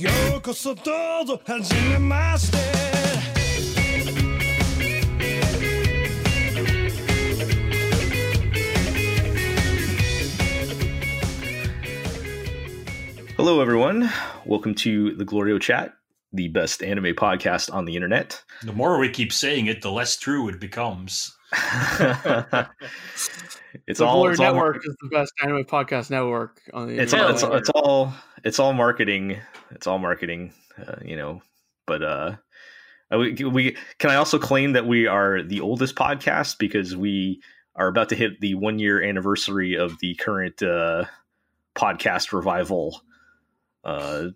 ようこそどうぞはじめまして Hello, everyone. Welcome to the Glorio Chat, the best anime podcast on the internet. The more we keep saying it, the less true it becomes. it's the all Glory it's all, Network is the best anime podcast network on the it's all, internet. it's, all- it's all it's all marketing. It's all marketing, uh, you know. But uh, uh, we, we can I also claim that we are the oldest podcast because we are about to hit the one year anniversary of the current uh, podcast revival. Uh,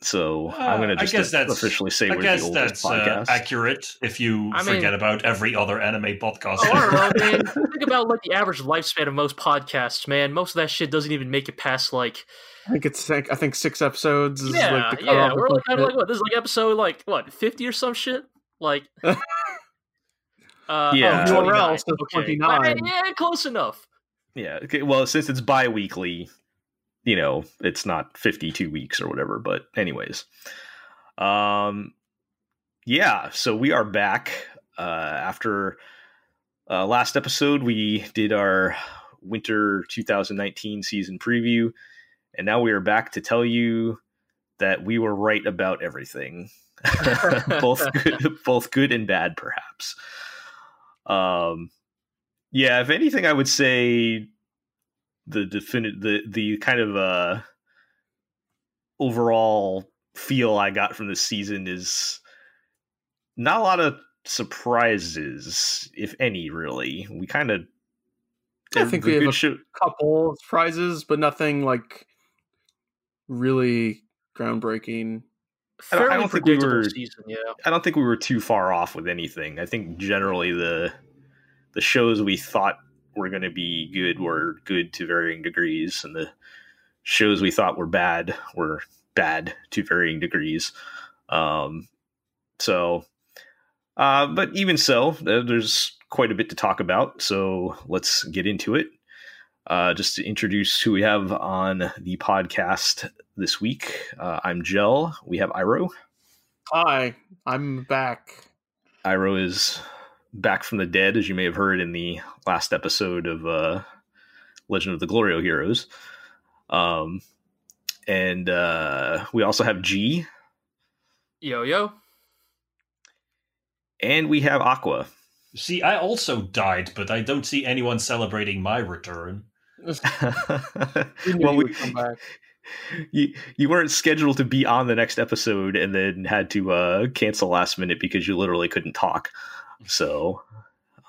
so I'm going Uh, to I just guess that's- officially say I we're guess the oldest that's uh, podcast. accurate if you I mean- forget about every other anime podcast. Oh, I don't man. Think about like the average lifespan of most podcasts, man. Most of that shit doesn't even make it past like I think it's like, I think six episodes is yeah, like the yeah. We're like, kinda like what? This is like episode like what fifty or some shit. Like, uh, Yeah. oh, URL 29. says Okay. 29. Yeah, close enough. Yeah. Okay. Well, since it's bi-weekly, you know, it's not 52 weeks or whatever, but anyways. Um yeah, so we are back uh after uh last episode we did our winter 2019 season preview and now we are back to tell you that we were right about everything. both good both good and bad perhaps. Um yeah, if anything I would say the definite the the kind of uh overall feel I got from this season is not a lot of surprises, if any, really. We kind of I think we have a couple of prizes, but nothing like really groundbreaking. I don't- I don't think we were- season. Yeah. I don't think we were too far off with anything. I think generally the the shows we thought were going to be good were good to varying degrees, and the shows we thought were bad were bad to varying degrees. Um, so, uh, but even so, uh, there's quite a bit to talk about. So let's get into it. Uh, just to introduce who we have on the podcast this week, uh, I'm Gel. We have Iro. Hi, I'm back. Iro is back from the dead, as you may have heard in the last episode of uh, Legend of the Glorio Heroes. Um, and uh, we also have G, Yo yo. and we have Aqua. See, I also died, but I don't see anyone celebrating my return. We well, you we, would come back. you you weren't scheduled to be on the next episode, and then had to uh, cancel last minute because you literally couldn't talk. So,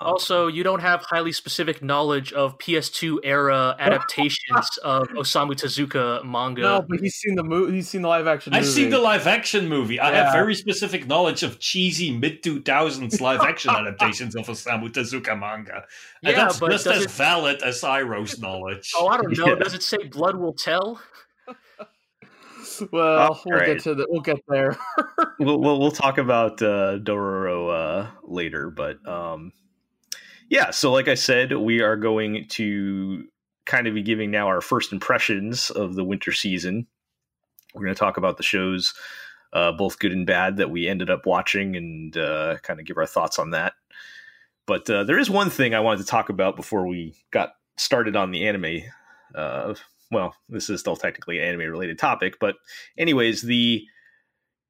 um, Also, you don't have highly specific knowledge of PS2 era adaptations of Osamu Tezuka manga. No, but he's seen the movie. He's seen the live action. I've seen the live action movie. I have very specific knowledge of cheesy mid 2000s live action adaptations of Osamu Tezuka manga. And Yeah, that's but just as it- valid as Iro's knowledge. Oh, I don't know. Yeah. Does it say blood will tell? Well, we'll alright. get to the. We'll get there. we'll, we'll we'll talk about uh, Dororo uh, later, but um, yeah. So, like I said, we are going to kind of be giving now our first impressions of the winter season. We're going to talk about the shows, uh, both good and bad, that we ended up watching, and uh, kind of give our thoughts on that. But uh, there is one thing I wanted to talk about before we got started on the anime. Well, this is still technically an anime related topic, but anyways, the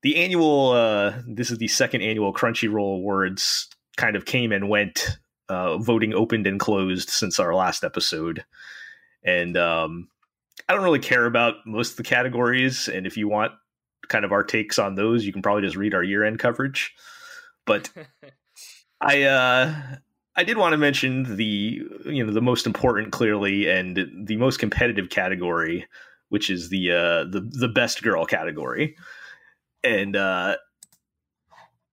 the annual uh this is the second annual crunchyroll awards kind of came and went uh voting opened and closed since our last episode. And um i don't really care about most of the categories and if you want kind of our takes on those you can probably just read our year end coverage. But i uh i did want to mention the you know the most important clearly and the most competitive category which is the uh the the best girl category. And uh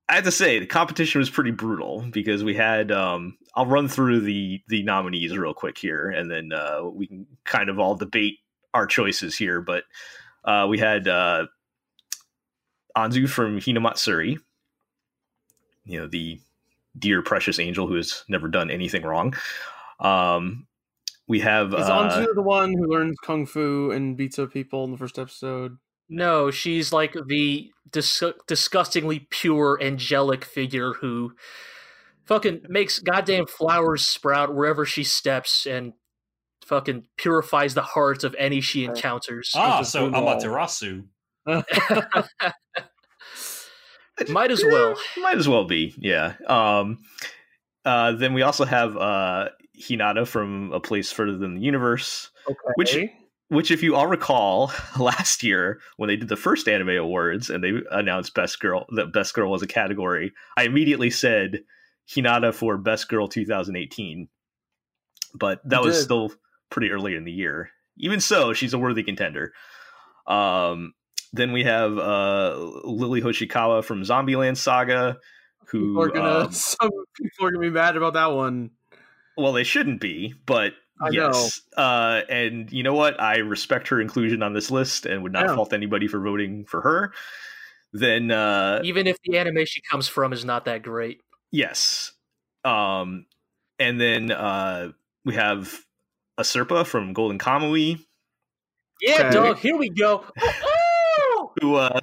I have to say the competition was pretty brutal because we had um I'll run through the the nominees real quick here and then uh we can kind of all debate our choices here but uh we had uh Anzu from Hinamatsuri. You know the dear precious angel who has never done anything wrong um we have Is uh, Anzu the one who learns kung fu and beats up people in the first episode? No, she's like the dis- disgustingly pure angelic figure who fucking makes goddamn flowers sprout wherever she steps and fucking purifies the hearts of any she encounters. Ah, so Amaterasu. Might as well. Might as well be, yeah. Um, uh, then we also have uh, Hinata from A Place Further Than the Universe, Okay. which which if you all recall last year when they did the first anime awards and they announced best girl that best girl was a category i immediately said hinata for best girl 2018 but that You was did. still pretty early in the year even so she's a worthy contender um then we have uh lily hoshikawa from zombieland saga people who are gonna um, some people are gonna be mad about that one. well they shouldn't be but I know. yes uh and you know what i respect her inclusion on this list and would not Yeah. fault anybody for voting for her then uh Even if the anime she comes from is not that great. yes um and then uh we have Asirpa from golden kamui Yeah, Okay. dog, here we go. Who uh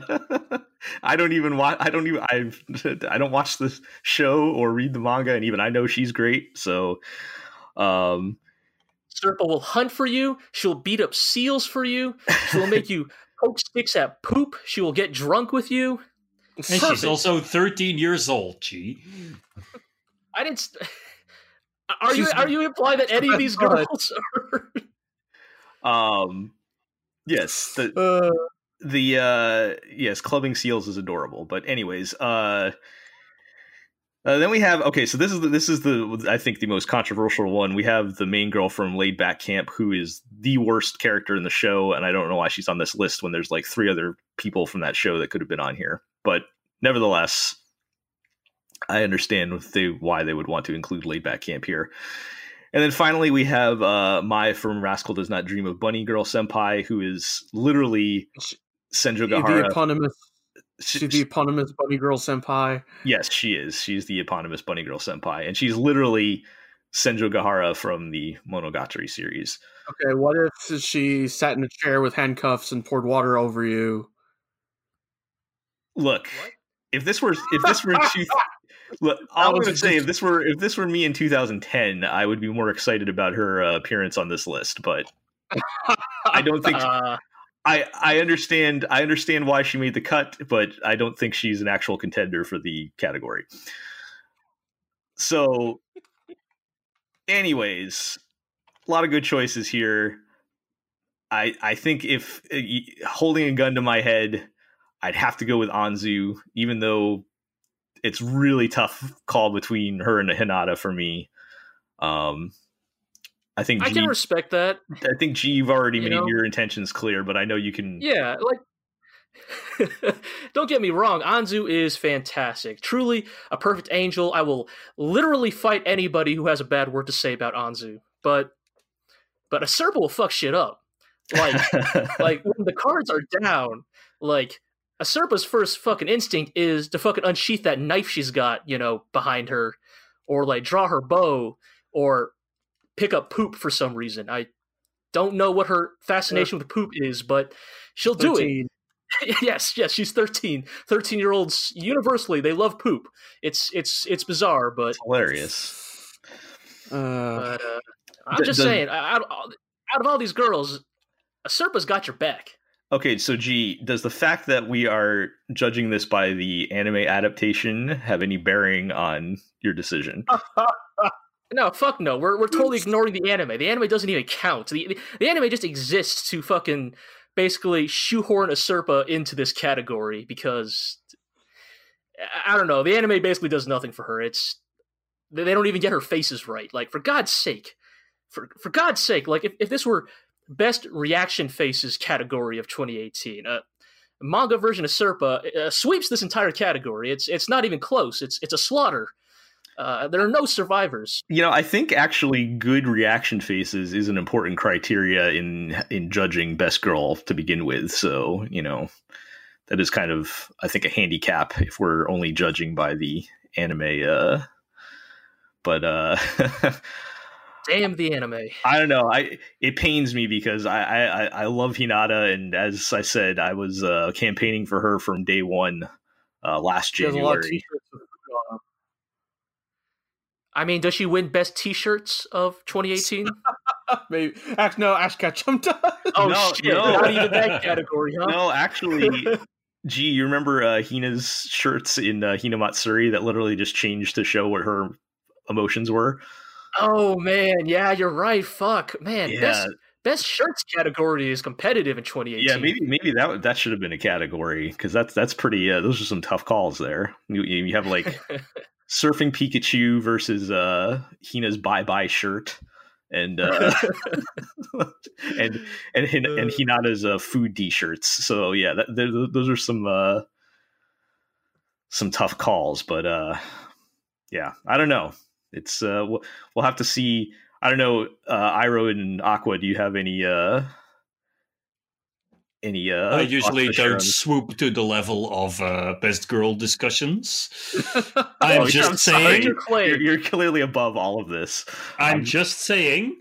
i don't even watch i don't even i've i don't watch the show or read the manga and even i know she's great so um Serpa will hunt for you. She'll beat up seals for you. She'll make you poke sticks at poop. She will get drunk with you. And she's also 13 years old, Gee, I didn't. St- are you are you implying that any of these girls are? um yes the Uh, the uh yes clubbing seals is adorable but anyways uh uh, then we have okay, so this is the, this is the I think the most controversial one. We have the main girl from Laid Back Camp, who is the worst character in the show, and I don't know why she's on this list when there's like three other people from that show that could have been on here. But nevertheless, I understand why they would want to include Laid Back Camp here. And then finally, we have uh, Mai from Rascal Does Not Dream of Bunny Girl Senpai, who is literally Senjo the Gahara. eponymous, She- she's the eponymous bunny girl senpai. Yes, she is. She's the eponymous Bunny Girl Senpai, and she's literally Senjougahara from the Monogatari series. Okay, what if she sat in a chair with handcuffs and poured water over you? Look, What? if this were if this were two, look, I'm was going to say if this were if this were me in 2010, I would be more excited about her uh, appearance on this list. But I don't think Uh, I I understand I understand why she made the cut, but I don't think she's an actual contender for the category. So, anyways, a lot of good choices here. I I think if uh, holding a gun to my head, I'd have to go with Anzu, even though it's really tough call between her and Hinata for me. Um, I think I G- can respect that. I think G, you've already You made know? your intentions clear, but I know you can. Yeah, like. Don't get me wrong, Anzu is fantastic. Truly a perfect angel. I will literally fight anybody who has a bad word to say about Anzu. But but Asirpa will fuck shit up. Like like when the cards are down, like Asirpa's first fucking instinct is to fucking unsheath that knife she's got, you know, behind her, or like draw her bow, or pick up poop for some reason. I don't know what her fascination with poop is, but she'll do it. yes, yes, she's 13. 13 year olds universally they love poop. It's it's it's bizarre, but hilarious. Uh, but uh, I'm The- just the- saying, out, out of all these girls, Serpa's got your back. Okay, so G, does the fact that we are judging this by the anime adaptation have any bearing on your decision? No, fuck no. We're we're totally ignoring the anime. The anime doesn't even count. The the, the anime just exists to fucking basically shoehorn Asirpa into this category because I- don't know. The anime basically does nothing for her. It's they they don't even get her faces right. Like for God's sake, for for God's sake, like if, if this were best reaction faces category of 2018, uh, manga version of Serpa uh, sweeps this entire category. It's it's not even close. It's it's a slaughter. Uh, there are no survivors. You know, I think actually good reaction faces is an important criteria in in judging best girl to begin with. So, you know, that is kind of I think a handicap if we're only judging by the anime uh but uh Damn the anime. I don't know. I it pains me because I I, I love Hinata, and as I said, I was uh, campaigning for her from day one uh, last January. I mean, does she win best T-shirts of 2018? Maybe. Ash, no, Ash Ketchum does. Oh No, shit! no. Not even that category, huh? No, actually, gee, you remember uh, Hina's shirts in uh, Hinamatsuri that literally just changed to show what her emotions were? Oh man, yeah, you're right. Fuck, man. Yeah. Best best shirts category is competitive in 2018. Yeah, maybe maybe that that should have been a category because that's that's pretty. Uh, those are some tough calls there. You, you have like surfing Pikachu versus uh, Hina's bye bye shirt. And uh, and and Hin- and Hinata's uh, food t-shirts. So yeah, that, th- those are some uh, some tough calls. But uh, yeah, I don't know. It's uh, we'll, we'll have to see. I don't know, uh, Iro and Aqua. Do you have any uh, any? Uh, I usually thoughts to share don't swoop to the level of uh, best girl discussions. Oh, I'm you're- just I'm saying. You're, you're clearly above all of this. I'm Um, just saying.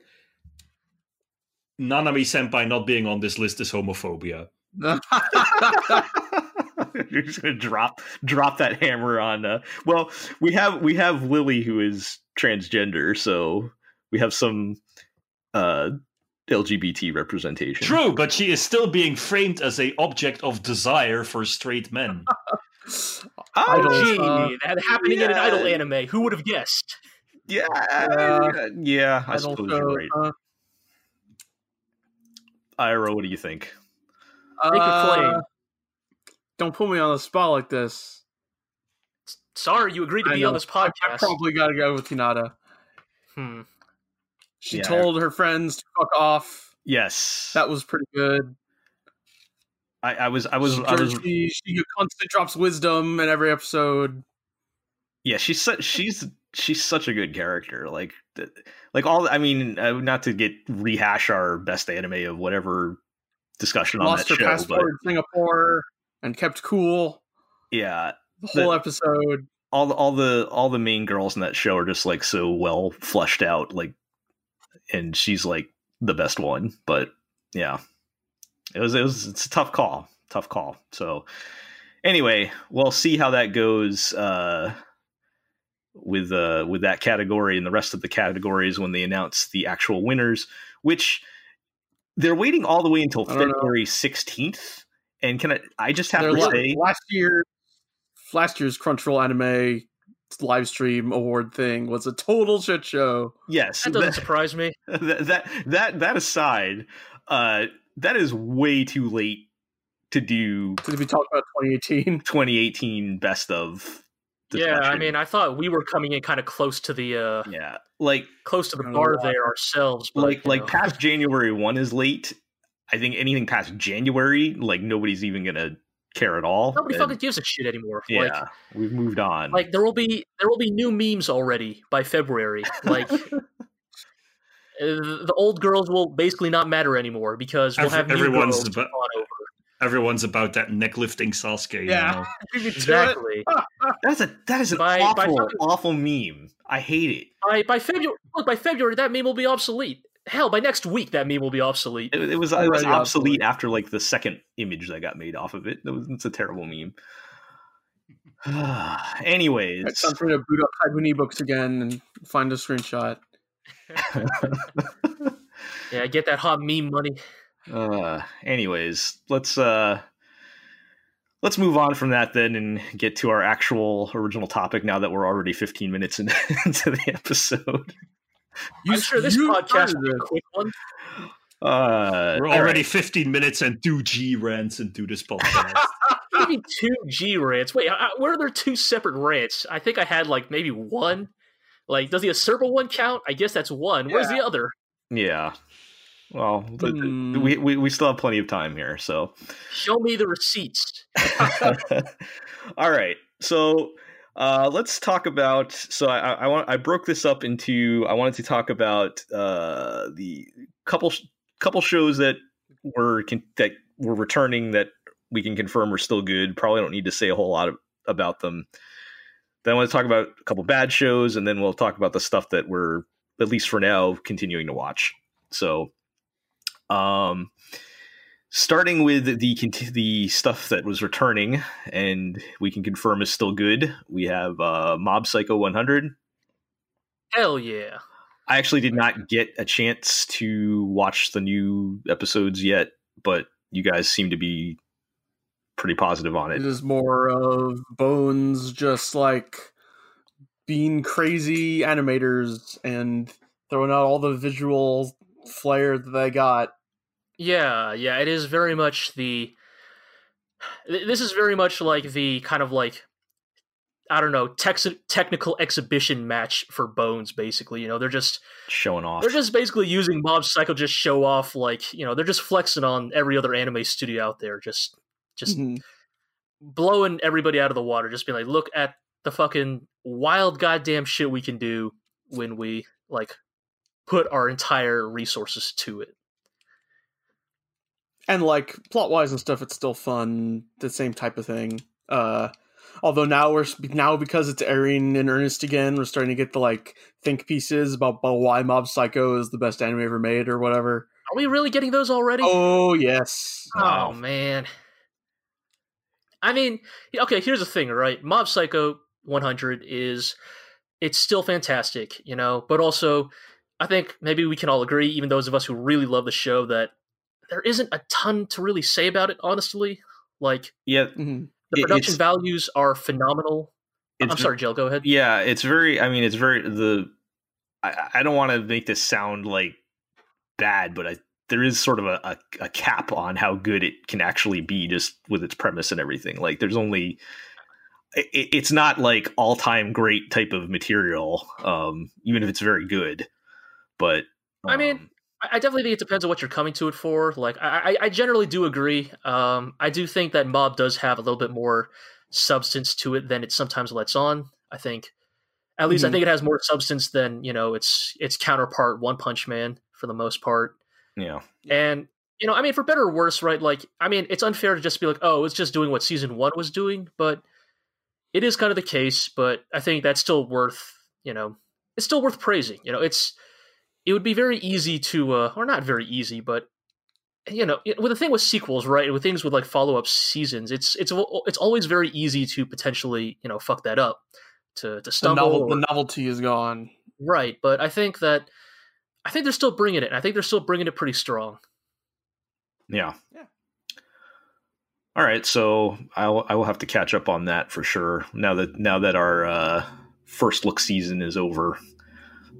Nanami Senpai not being on this list is homophobia. You're just gonna drop drop that hammer on. Uh, well, we have we have Lily who is transgender, so we have some uh, LGBT representation. True, but she is still being framed as a object of desire for straight men. Oh, Idols, Gee, uh, that happening in an idol anime. Who would have guessed? yeah, Uh, yeah. I I suppose don't you're know. right. Uh, Ira, what do you think? Make your claim. uh, Don't put me on the spot like this. Sorry, you agreed to I be on this I, I podcast. probably got to go with Hinata. Hmm. She Yeah. told her friends to fuck off. Yes, That was pretty good. I, I was. I was. I was. she, she constantly drops wisdom in every episode. Yeah, she's such she's she's such a good character. Like like all I mean, uh, not to get rehash our best anime of whatever discussion on Lost that her show, passport in Singapore and kept cool yeah, the whole episode. all the all the all the main girls in that show are just like so well fleshed out. Like, and she's like the best one. But yeah, it was it was it's a tough call, tough call. So anyway, we'll see how that goes. Uh, with uh with that category and the rest of the categories when they announce the actual winners, which they're waiting all the way until I don't know. February sixteenth. And can I? I just have Their to la- say, last year, last year's Crunchyroll anime live stream award thing was a total shit show. yes, That doesn't that- surprise me. that, that that that aside, uh, that is way too late to do To we talking about 2018, 2018 best of. Yeah, I mean, I thought we were coming in kind of close to the uh yeah, like close to the I don't know bar there ourselves. But, like like know. past January one is late. I think anything past January, like nobody's even gonna care at all. nobody And, fucking gives a shit anymore. yeah, Like, we've moved on. like there will be there will be new memes already by February. Like. uh, The old girls will basically not matter anymore because we'll have new everyone's girls about-. Everyone's about that neck lifting Sasuke. Yeah. now. Exactly. that's a that is an By- by awful awful meme. I hate it. by by February, look, by February that meme will be obsolete. Hell, by next week that meme will be obsolete. It, it was it was obsolete obsolete. after like the second image that got made off of it. It was, it's a terrible meme. Anyways, it's time for me to boot up Type books again and find a screenshot. Yeah, get that hot meme money. uh, anyways, let's uh, let's move on from that then and get to our actual original topic. Now that we're already 15 minutes in, into the episode, You, I'm sure this you podcast started will be a quick one. uh, We're already right. 15 minutes and two G rants and into this podcast. Maybe two G rants. Wait, I, where are there two separate rants? I think I had like maybe one. Like, does the Asirpa one count? I guess that's one. Where's the other? yeah. Well, th- th- Hmm. we, we we still have plenty of time here, so. Show me the receipts. All right. So uh, let's talk about. So I, I want I broke this up into. I wanted to talk about uh, the couple couple shows that were that were returning that we can confirm are still good. Probably don't need to say a whole lot of, about them. Then I want to talk about a couple bad shows, and then we'll talk about the stuff that we're at least for now, continuing to watch. So, um, starting with the the stuff that was returning and we can confirm is still good. We have uh, Mob Psycho 100. Hell yeah! I actually did not get a chance to watch the new episodes yet, but you guys seem to be pretty positive on it. It is more of Bones just like being crazy animators and throwing out all the visual flair that they got. Yeah, yeah, it is very much the. This is very much like the kind of like I don't know, tex- technical exhibition match for Bones. Basically, you know, they're just showing off. They're just basically using Mob Psycho just show off, like you know, they're just flexing on every other anime studio out there, just just mm-hmm. blowing everybody out of the water. Just being like, look at the fucking wild goddamn shit we can do when we like put our entire resources to it. And like plot wise and stuff, it's still fun. The same type of thing. Uh, Although now we're now because it's airing in earnest again, we're starting to get the like think pieces about, about why Mob Psycho is the best anime ever made or whatever. Are we really getting those already? Oh yes. Oh wow. man. I mean, okay. Here's the thing, right? Mob Psycho 100 is it's still fantastic, you know, but also I think maybe we can all agree, even those of us who really love the show, that there isn't a ton to really say about it. Honestly, like yeah, mm-hmm. The production values are phenomenal. I'm sorry, Jill. Go ahead. Yeah, it's very. I mean, it's very the. I, I don't want to make this sound like bad, but I, there is sort of a, a, a, cap on how good it can actually be, just with its premise and everything. Like, there's only. It, it's not like all time great type of material, um, even if it's very good. But um, I mean, um, I definitely think it depends on what you're coming to it for. Like, I, I generally do agree. Um, I do think that Mob does have a little bit more substance to it than it sometimes lets on. I think, at least, mm-hmm. I think it has more substance than you know its its counterpart, One Punch Man, for the most part. Yeah, and you know, I mean, for better or worse, right? Like, I mean, it's unfair to just be like, oh, it's just doing what season one was doing, but it is kind of the case. But I think that's still worth, you know, it's still worth praising. You know, it's it would be very easy to, uh, or not very easy, but you know, with the thing with sequels, right? With things with like follow up seasons, it's it's it's always very easy to potentially you know fuck that up, to to stumble. The, novel, or, the novelty is gone, right? But I think that I think they're still bringing it. I think they're still bringing it pretty strong. Yeah. Yeah. All right, so I will, I will have to catch up on that for sure. Now that now that our uh, first look season is over,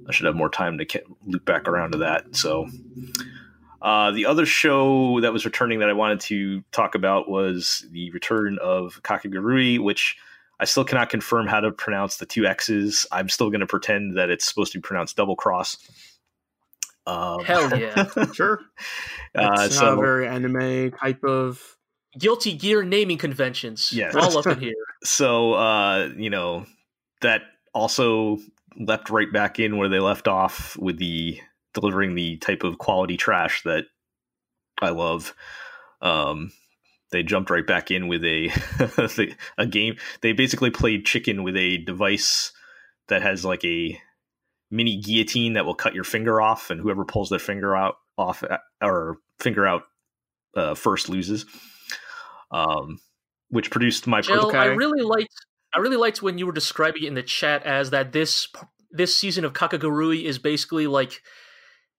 I should have more time to loop back around to that. So, uh, the other show that was returning that I wanted to talk about was the return of Kakegurui, which I still cannot confirm how to pronounce the two X's. I'm still going to pretend that it's supposed to be pronounced double cross. Um, Hell yeah, sure. Uh, it's so, not a very anime type of guilty gear naming conventions. Yeah, all up in here. So uh, you know that also leapt right back in where they left off with the delivering the type of quality trash that I love. Um, they jumped right back in with a a game. They basically played chicken with a device that has like a mini guillotine that will cut your finger off, and whoever pulls their finger out off uh, or finger out uh, first loses. Um, which produced my. Jill, I really liked I really liked when you were describing it in the chat as that this this season of Kakegurui is basically like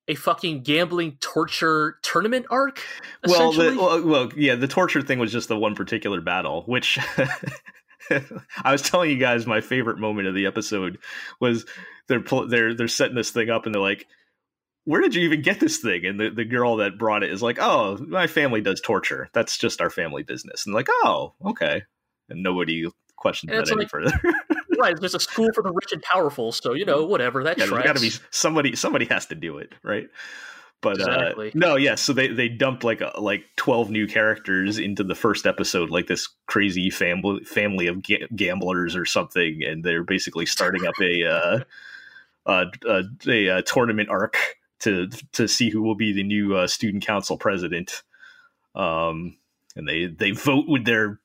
a fucking gambling torture tournament arc. Well, the, well, well, yeah, the torture thing was just the one particular battle, which I was telling you guys my favorite moment of the episode was they're they're they're setting this thing up and they're like, "Where did you even get this thing?" And the, the girl that brought it is like, "Oh, my family does torture. That's just our family business." And like, "Oh, okay." And nobody questions that any like, further. right, there's a school for the rich and powerful, so you know whatever that. Yeah, got to be somebody. Somebody has to do it, right? But uh, exactly. uh, no, yes. Yeah, so they they dumped like a, like twelve new characters into the first episode, like this crazy family family of ga- gamblers or something, and they're basically starting up a uh, a, a, a, a, tournament arc to to see who will be the new uh, student council president. Um, and they they vote with their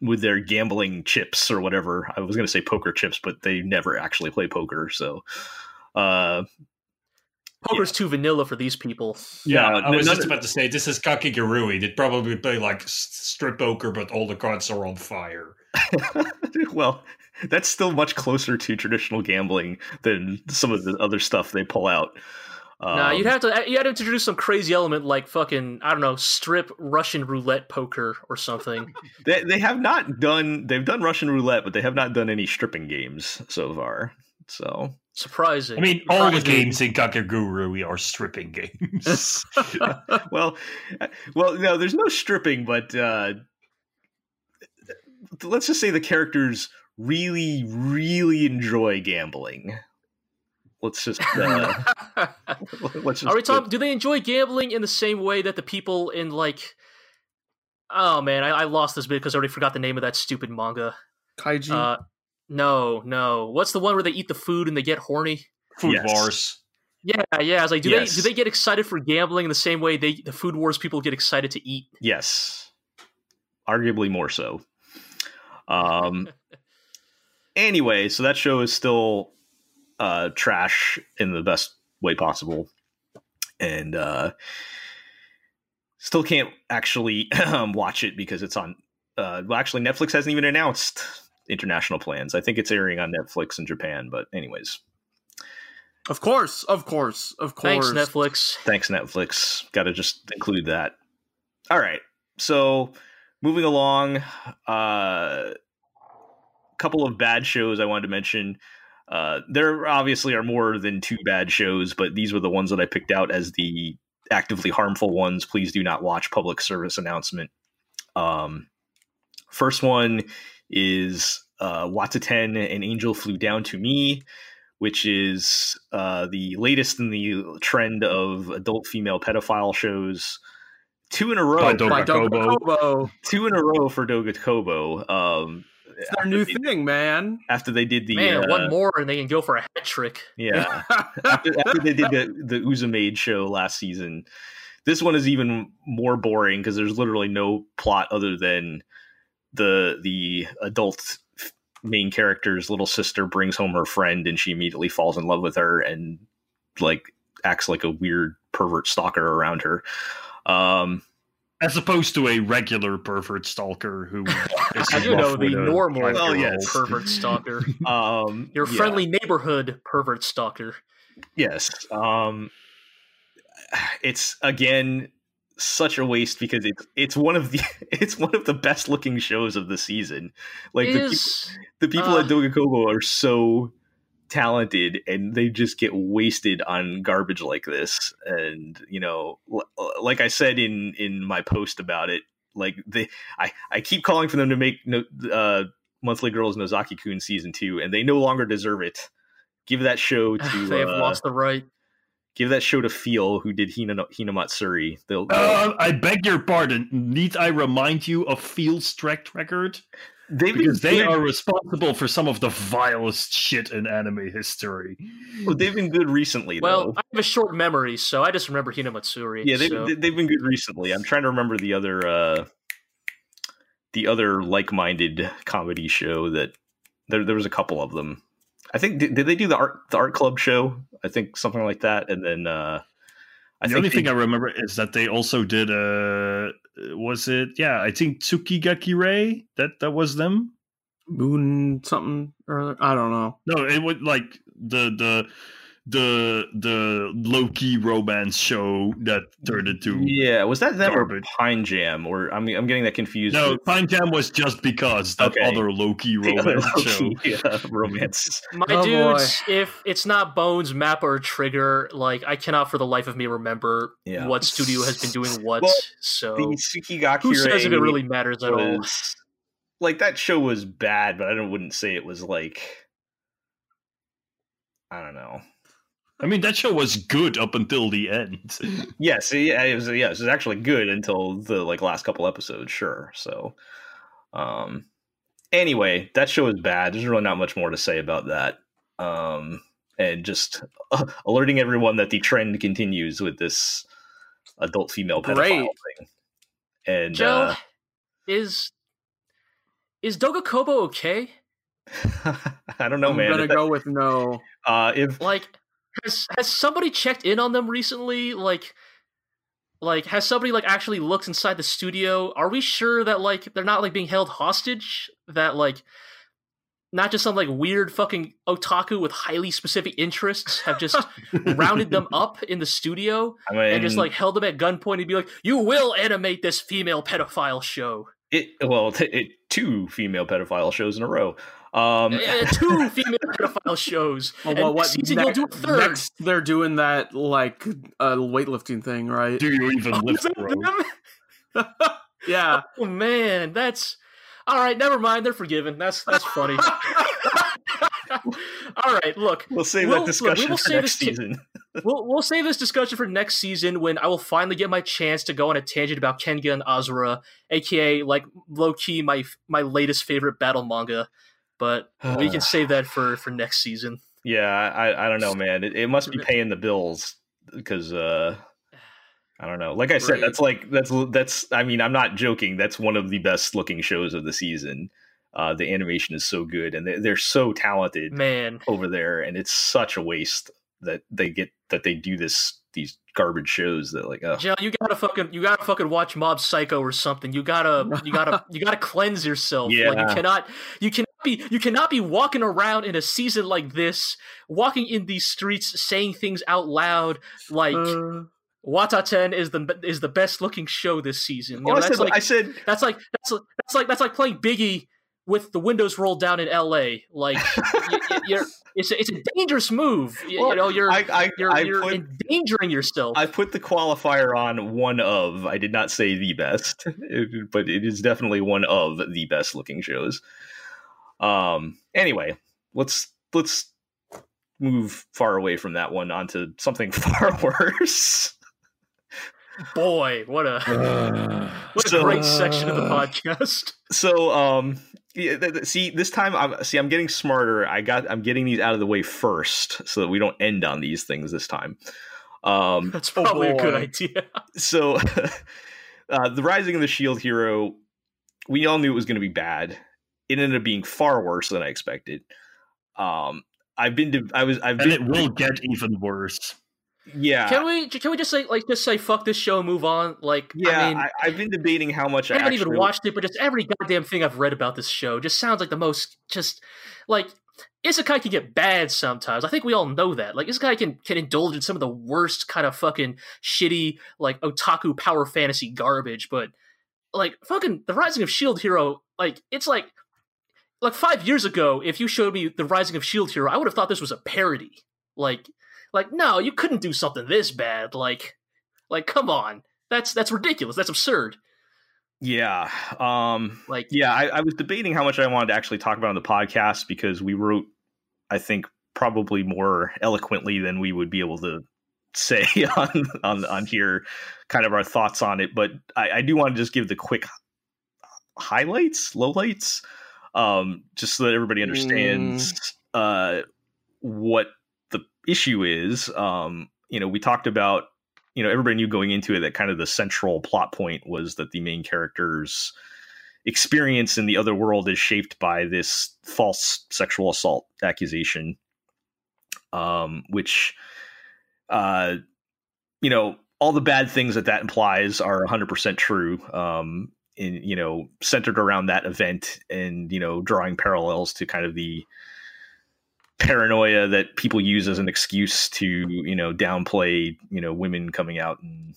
with their gambling chips or whatever. I was going to say poker chips, but they never actually play poker. So, Uh, Poker's too vanilla for these people. Yeah, No, I was none just of- about to say this is Kakegurui. They'd probably play like strip poker, but all the cards are on fire. well, that's still much closer to traditional gambling than some of the other stuff they pull out. Nah, Um, you'd have to you had to introduce some crazy element like fucking I don't know strip Russian roulette poker or something. They, they have not done. They've done Russian roulette, but they have not done any stripping games so far. So Surprising. I mean, all the games in Kakegurui are stripping games. well, well, no, there's no stripping, but uh, let's just say the characters really, really enjoy gambling. Let's just. Uh, let's just Are we talking? Do they enjoy gambling in the same way that the people in like? Oh man, I, I lost this bit because I already forgot the name of that stupid manga. Kaiji. Uh, no, no. What's the one where they eat the food and they get horny? Food Yes. wars. Yeah, yeah. I was like, do Yes. they do they get excited for gambling in the same way they the Food Wars people get excited to eat? Yes, arguably more so. Um. anyway, so that show is still uh, trash in the best way possible, and uh, still can't actually um, watch it because it's on. Uh, well, actually, Netflix hasn't even announced international plans. I think it's airing on Netflix in Japan, but anyways, of course, of course, of course. Thanks, Netflix. thanks Netflix. Got to just include that. All right, so moving along, a uh, couple of bad shows I wanted to mention. Uh, there obviously are more than two bad shows, but these were the ones that I picked out as the actively harmful ones. Please do not watch. Public service announcement. Um, first one is uh, Wataten, an angel flew down to me, which is uh, the latest in the trend of adult female pedophile shows. Two in a row, By Doga By Doga Kobo. Kobo. two in a row for Doga Kobo. Um, It's their new they, thing, man. after they did the Man, uh, one more and they can go for a hat trick. yeah after, after they did the the UzaMaid show last season, this one is even more boring because there's literally no plot other than the the adult main character's little sister brings home her friend and she immediately falls in love with her and like acts like a weird pervert stalker around her. Um, As opposed to a regular pervert stalker who is You know, the normal. Well, yes. pervert stalker. um, Your yeah. friendly neighborhood pervert stalker. Yes. Um it's again such a waste because it's it's one of the it's one of the best looking shows of the season. Like the, peop- is the people uh, at Doga Kobo are so talented and they just get wasted on garbage like this and you know l- like I said in in my post about it like they I I keep calling for them to make no uh Monthly Girls Nozaki Kun season 2 and they no longer deserve it. Give that show to they have uh, lost the right. give that show to Feel, who did Hina, Hinamatsuri. They'll, Uh, I beg your pardon. Need I remind you of feel's track record? They've Because they good- are responsible for some of the vilest shit in anime history. well, they've been good recently. Well, though. I have a short memory, so I just remember Hinamatsuri. yeah, they've so. they've been good recently. I'm trying to remember the other uh, the other like-minded comedy show that there there was a couple of them. I think did, did they do the art the art club show? I think something like that, and then uh, I the think only they- thing I remember is that they also did uh was it yeah, I think Tsuki ga Kirei. that that was them. Moon something or. I don't know. No, it was like the the the the low key romance show that turned into yeah, was that them or Garbage. Pine Jam? Or I'm I'm getting that confused. No, with Pine Jam was just because that Okay. other low key the other romance show. low-key, uh, romance. My Oh, dudes, if it's not Bones, Mappa, or Trigger, like I cannot for the life of me remember Yeah. what studio has been doing what. Well, so The Tsukigaki who says if it really matters at all? like that show was bad, but I don't wouldn't say it was like I don't know. I mean, that show was good up until the end. Yes, yeah, it was. Yeah, it was actually good until the like last couple episodes. Sure. So, um, anyway, that show is bad. There's really not much more to say about that. Um, and just alerting everyone that the trend continues with this adult female pedophile Great. thing. And Joe, uh, is is Doga Kobo okay? I don't know, man. I'm gonna If that- go with no. uh, if Like has has somebody checked in on them recently? Like, like has somebody like actually looked inside the studio? Are we sure that like they're not like being held hostage? That like not just some like weird fucking otaku with highly specific interests have just rounded them up in the studio I mean, and just like held them at gunpoint and be like, "You will animate this female pedophile show." it. Well, t- it, two female pedophile shows in a row. Um, Uh, two female pedophile shows. Well, well, what season ne- you'll do a third. next they're doing that like uh, weightlifting thing, right? Do you even Oh, lift bro? Yeah. Oh man, that's all right. Never mind. They're forgiven. That's that's funny. all right, look, we'll save We'll- that look, we discussion will for save next this to- season. we'll we'll save this discussion for next season when I will finally get my chance to go on a tangent about Kengan Ashura, aka like low key my my latest favorite battle manga. But we can save that for for next season. Yeah, I, I don't know, man. It, it must be paying the bills because uh, I don't know. Like I said, Right. that's like that's that's. I mean, I'm not joking. That's one of the best looking shows of the season. Uh, the animation is so good, and they, they're so talented Man, over there, and it's such a waste that they get that they do this these garbage shows that like. Oh, Joe, you gotta fucking you gotta fucking watch Mob Psycho or something. You gotta you gotta you gotta cleanse yourself. Like Yeah. you cannot you cannot be you cannot be walking around in a season like this, walking in these streets, saying things out loud like Uh, Wataten is the is the best looking show this season. You know, Oh, I, that's said, like I said that's like that's like- that's like that's like playing Biggie with the windows rolled down in L.A. Like y- y- you're, it's a, it's a dangerous move. You, Well, you know, you're I I, you're, I you're put endangering yourself. I put the qualifier on one of. I did not say the best, but it is definitely one of the best looking shows. Um. Anyway, let's let's move far away from that one onto something far worse. Boy, what a what a So- great section of the Uh. podcast. So, um, yeah, th- th- see, this time I'm see, I'm getting smarter. I got, I'm getting these out of the way first, so that we don't end on these things this time. Um, That's probably a good idea. so uh, the rising of the shield hero we all knew it was going to be bad it ended up being far worse than i expected um i've been to i was i've And been it will get even worse. yeah Can we can we just say like just say fuck this show and move on? Like yeah I mean, I, have been debating how much I i, haven't actually even watched it, but just every goddamn thing I've read about this show just sounds like the most just like Isekai can get bad sometimes. I think we all know that. Like Isekai can can indulge in some of the worst kind of fucking shitty like otaku power fantasy garbage, but like fucking the Rising of Shield Hero, like it's like like five years ago, if you showed me the Rising of Shield Hero, I would have thought this was a parody. Like like no, you couldn't do something this bad. Like like come on. That's that's ridiculous. That's absurd. yeah um Like yeah I, I was debating how much i wanted to actually talk about on the podcast because we wrote i think probably more eloquently than we would be able to say on on on here kind of our thoughts on it but i, I do want to just give the quick highlights lowlights um just so that everybody understands uh what the issue is um you know we talked about you know everybody knew going into it that kind of the central plot point was that the main characters experience in the other world is shaped by this false sexual assault accusation um which uh you know all the bad things that that implies are 100% true um in you know centered around that event and you know drawing parallels to kind of the paranoia that people use as an excuse to you know downplay you know women coming out and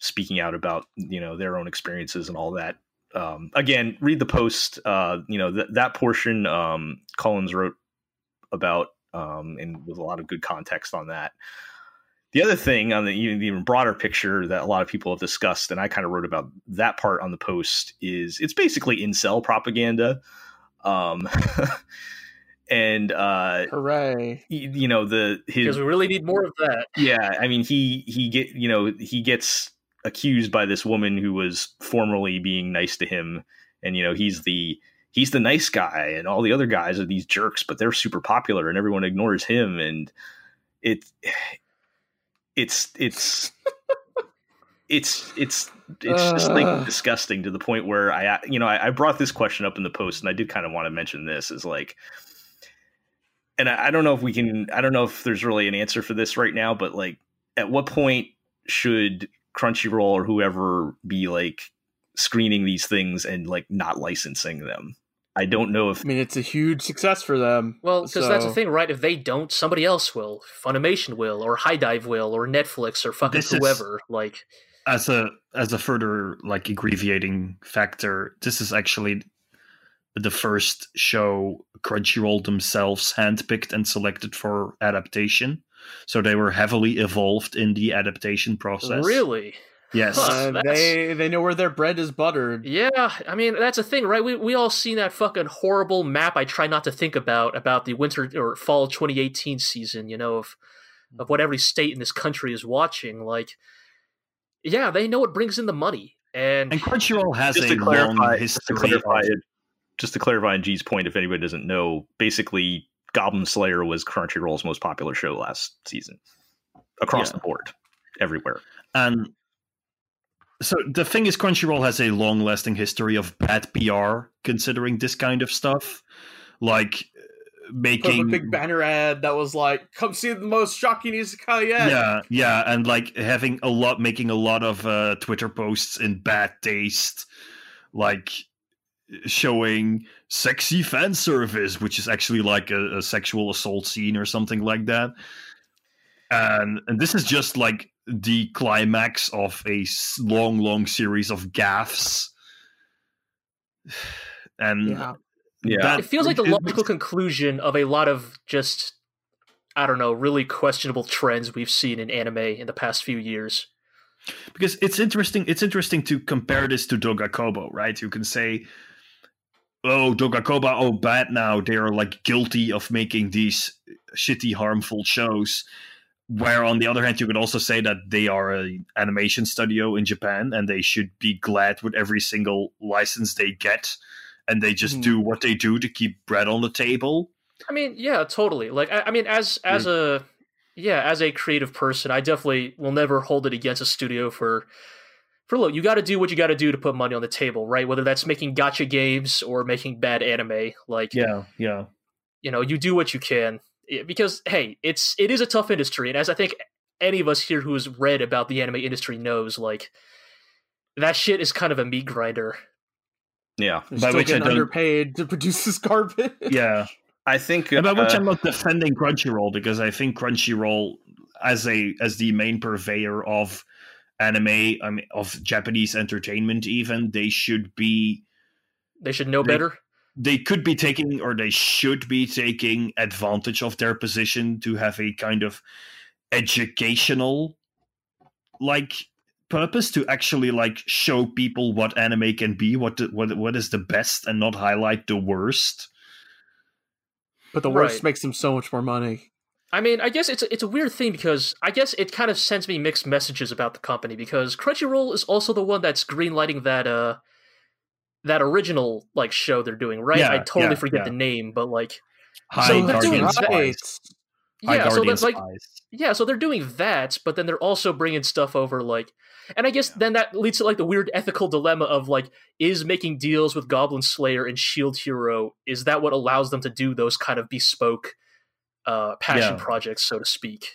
speaking out about you know their own experiences and all that. Um, again read the post uh, you know th- that portion um, collins wrote about um, and with a lot of good context on that the other thing on the even, the even broader picture that a lot of people have discussed and i kind of wrote about that part on the post is it's basically incel propaganda um, and uh, hooray! y- you know the his because we really need more of that. yeah i mean he he get you know he gets accused by this woman who was formerly being nice to him and you know he's the he's the nice guy and all the other guys are these jerks but they're super popular and everyone ignores him and it it's it's it's it's it's just like disgusting to the point where i you know I, I brought this question up in the post and i did kind of want to mention this is like and I, I don't know if we can. I don't know if there's really an answer for this right now, but like, at what point should Crunchyroll or whoever be like screening these things and like not licensing them? I don't know if I mean, it's a huge success for them. Well, because that's the thing, right? If they don't, somebody else will. Funimation will, or HIDIVE will, or Netflix, or fucking This is- whoever. Like, as a as a further like aggravating factor, this is actually the first show Crunchyroll themselves handpicked and selected for adaptation. So they were heavily involved in the adaptation process. really? Yes. Uh, they they know where their bread is buttered. Yeah, I mean that's a thing, right? We we all seen that fucking horrible map. I try not to think about about the winter or fall 2018 season. You know of of what every state in this country is watching. Like, yeah, they know it brings in the money, and, and Crunchyroll has just a to long clarify, just to clarify it, just to clarify on G's point, if anybody doesn't know, basically Goblin Slayer was Crunchyroll's most popular show last season across Yeah. the board, everywhere. And so the thing is, Crunchyroll has a long lasting history of bad PR considering this kind of stuff. Like uh, up a making big banner ad that was like, "Come see the most shocking isekai yet." yeah, yeah, and like having a lot, making a lot of uh, Twitter posts in bad taste, like showing sexy fan service, which is actually like a, a sexual assault scene or something like that. And and this is just like the climax of a long, long series of gaffes. And Yeah. Yeah, that- it feels like the it- logical conclusion of a lot of just I don't know, really questionable trends we've seen in anime in the past few years. because it's interesting it's interesting to compare this to Doga Kobo right you can say oh Doga Kobo oh bad now they're like guilty of making these shitty harmful shows where on the other hand you could also say that they are an animation studio in japan and they should be glad with every single license they get and they just Mhm. do what they do to keep bread on the table I mean, yeah, totally. Like, I, I mean, as as a yeah, as a creative person, I definitely will never hold it against a studio for for look. You got to do what you got to do to put money on the table, right? Whether that's making gotcha games or making bad anime, like yeah yeah you know, you do what you can because hey, it's it is a tough industry, and as I think any of us here who has read about the anime industry knows, like that shit is kind of a meat grinder. yeah. They're By still which I getting don't- underpaid to produce this garbage. yeah I think And by which uh, I'm not defending Crunchyroll because I think Crunchyroll as a as the main purveyor of anime, I mean of Japanese entertainment even, they should be They should know They- better. They could be taking or they should be taking advantage of their position to have a kind of educational like purpose to actually like show people what anime can be what the, what what is the best and not highlight the worst But the worst Right. makes them so much more money. I mean, I guess it's a, it's a weird thing because I guess it kind of sends me mixed messages about the company because Crunchyroll is also the one that's greenlighting that uh that original like show they're doing, right? Yeah, I totally yeah, forget yeah. the name, but like high So they're guardian doing high yeah, so that's like Spice yeah, so they're doing that, but then they're also bringing stuff over like and I guess then that leads to like the weird ethical dilemma of like is making deals with Goblin Slayer and Shield Hero is that what allows them to do those kind of bespoke uh passion projects so to speak?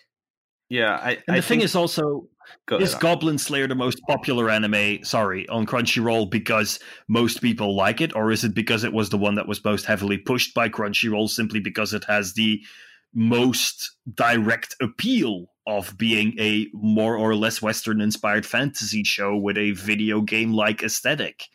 Yeah. I, and I the thing think, is also go is. Goblin Slayer the most popular anime? Sorry, on Crunchyroll because most people like it, or is it because it was the one that was most heavily pushed by Crunchyroll simply because it has the most direct appeal of being a more or less Western inspired fantasy show with a video game like aesthetic?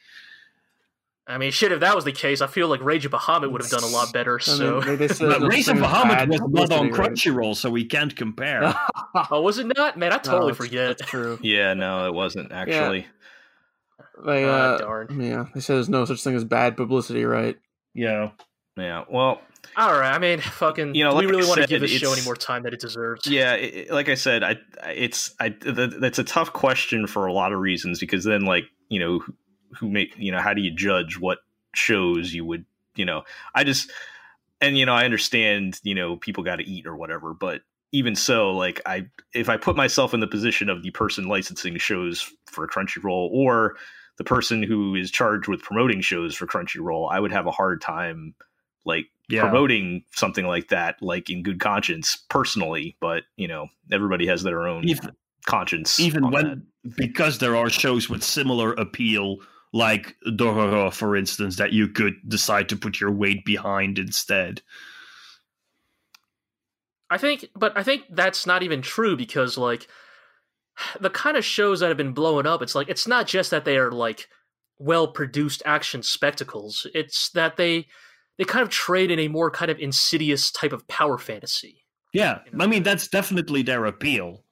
I mean, shit. If that was the case, I feel like Rage of Bahamut would have done a lot better. I So, mean, they, they But no of Bahamut was not on? Crunchyroll, so we can't compare. oh, was it not? Man, I No, totally that's- forget. That's true. Yeah, no, it wasn't actually. They, Ah, uh, darn. yeah, they said there's no such thing as bad publicity, right? yeah. Yeah. Well, All right. I mean, fucking. You know, do we really I want to give this show any more time that it deserves? yeah. It, it- like I said, I I- it's I that's a tough question for a lot of reasons because then like you know who, make you know how do you judge what shows you would you know I just and you know I understand you know people got to eat or whatever, but even so, like I if I put myself in the position of the person licensing shows for Crunchyroll or the person who is charged with promoting shows for Crunchyroll, I would have a hard time like Yeah. promoting something like that, like in good conscience, personally. But you know, everybody has their own Even, conscience. even when that. because there are shows with similar appeal, like Dororo, for instance, that you could decide to put your weight behind instead. I think, but I think that's not even true because like the kind of shows that have been blowing up, it's like it's not just that they are like well produced action spectacles. It's that they they kind of trade in a more kind of insidious type of power fantasy. Yeah, You know, I mean that's definitely their appeal.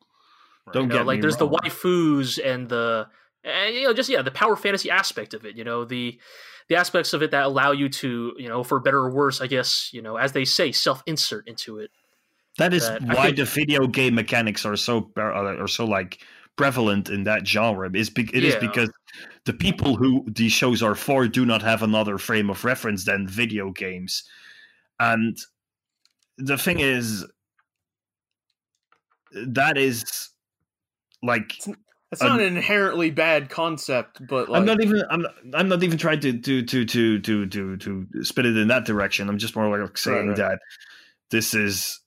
Don't You know, get like me there's wrong. the waifus and the and, you know just yeah the power fantasy aspect of it. You know the the aspects of it that allow you to you know for better or worse, I guess you know as they say self insert into it. That is that why think- the video game mechanics are so are, uh, are so like prevalent in that genre. Is be- it is Yeah. because the people who these shows are for do not have another frame of reference than video games, and the thing is that is like It's not an inherently bad concept, but like, I'm not even I'm not, I'm not even trying to to to to to to to spin it in that direction. I'm just more like saying right. that this is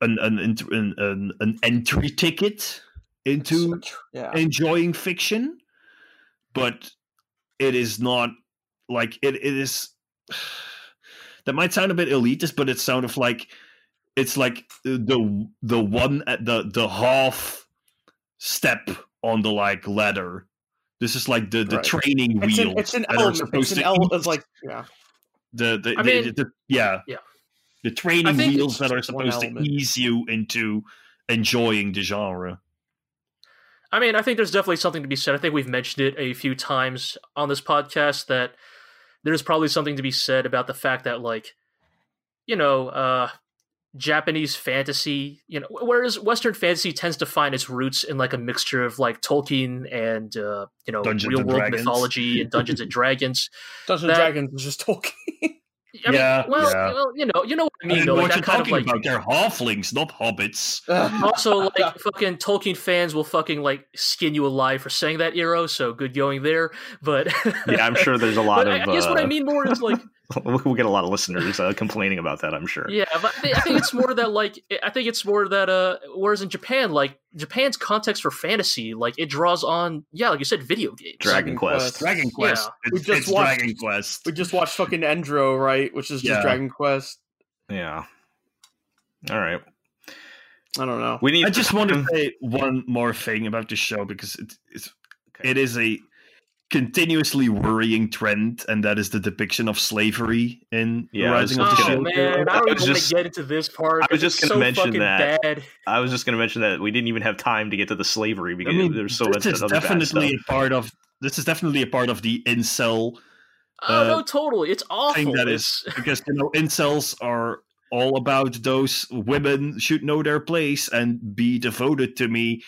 an an an, an, entry ticket into yeah. enjoying fiction, but it is not like it, it is. That might sound a bit elitist, but it's sort of like it's like the the one at the the half step on the like ladder. This is like the the Right. training It's wheels. an, it's an that are supposed It's an to element eat like yeah. the the, the- mean- the- yeah Yeah. the training wheels that are supposed to ease you into enjoying the genre. I mean, I think there's definitely something to be said. I think we've mentioned it a few times on this podcast that there's probably something to be said about the fact that, like, you know, uh, Japanese fantasy, you know, whereas Western fantasy tends to find its roots in like a mixture of like Tolkien and uh, you know Dungeons real world Dragons. mythology and Dungeons and Dragons. Dungeons and Dragons is just Tolkien. I mean, Yeah, well, yeah. well, you know, you know what I I mean, though. know Like what you're talking like about. They're halflings, not hobbits. also like fucking Tolkien fans will fucking like skin you alive for saying that, Eero. So good going there. But yeah, I'm sure there's a lot But of. I, I guess what I uh, mean more is like we'll get a lot of listeners uh, complaining about that. I'm sure. Yeah, but I think, I think it's more that like I think it's more that uh whereas in Japan like Japan's context for fantasy like it draws on yeah like you said video games. Dragon Dragon Quest. Quest. Dragon Quest. Yeah. It's, We just it's watched- Dragon Quest. we just watched fucking Endro, right? Which is just Yeah. Dragon Quest. Yeah. All right. I don't know. We need. I just want to say one more thing about the show because it, it's Okay. it is a continuously worrying trend, and that is the depiction of slavery in Yeah, I Rising of the just Oh Shield. man, I I don't even want to get into this part. I was just gonna so mention that. Bad. I was just going to mention that we didn't even have time to get to the slavery I because mean, there's so this much is other bad definitely stuff. a part of. This is definitely a part of the incel Oh Uh, no, totally. It's awful. that It's- because you know incels are all about those women should know their place and be devoted to me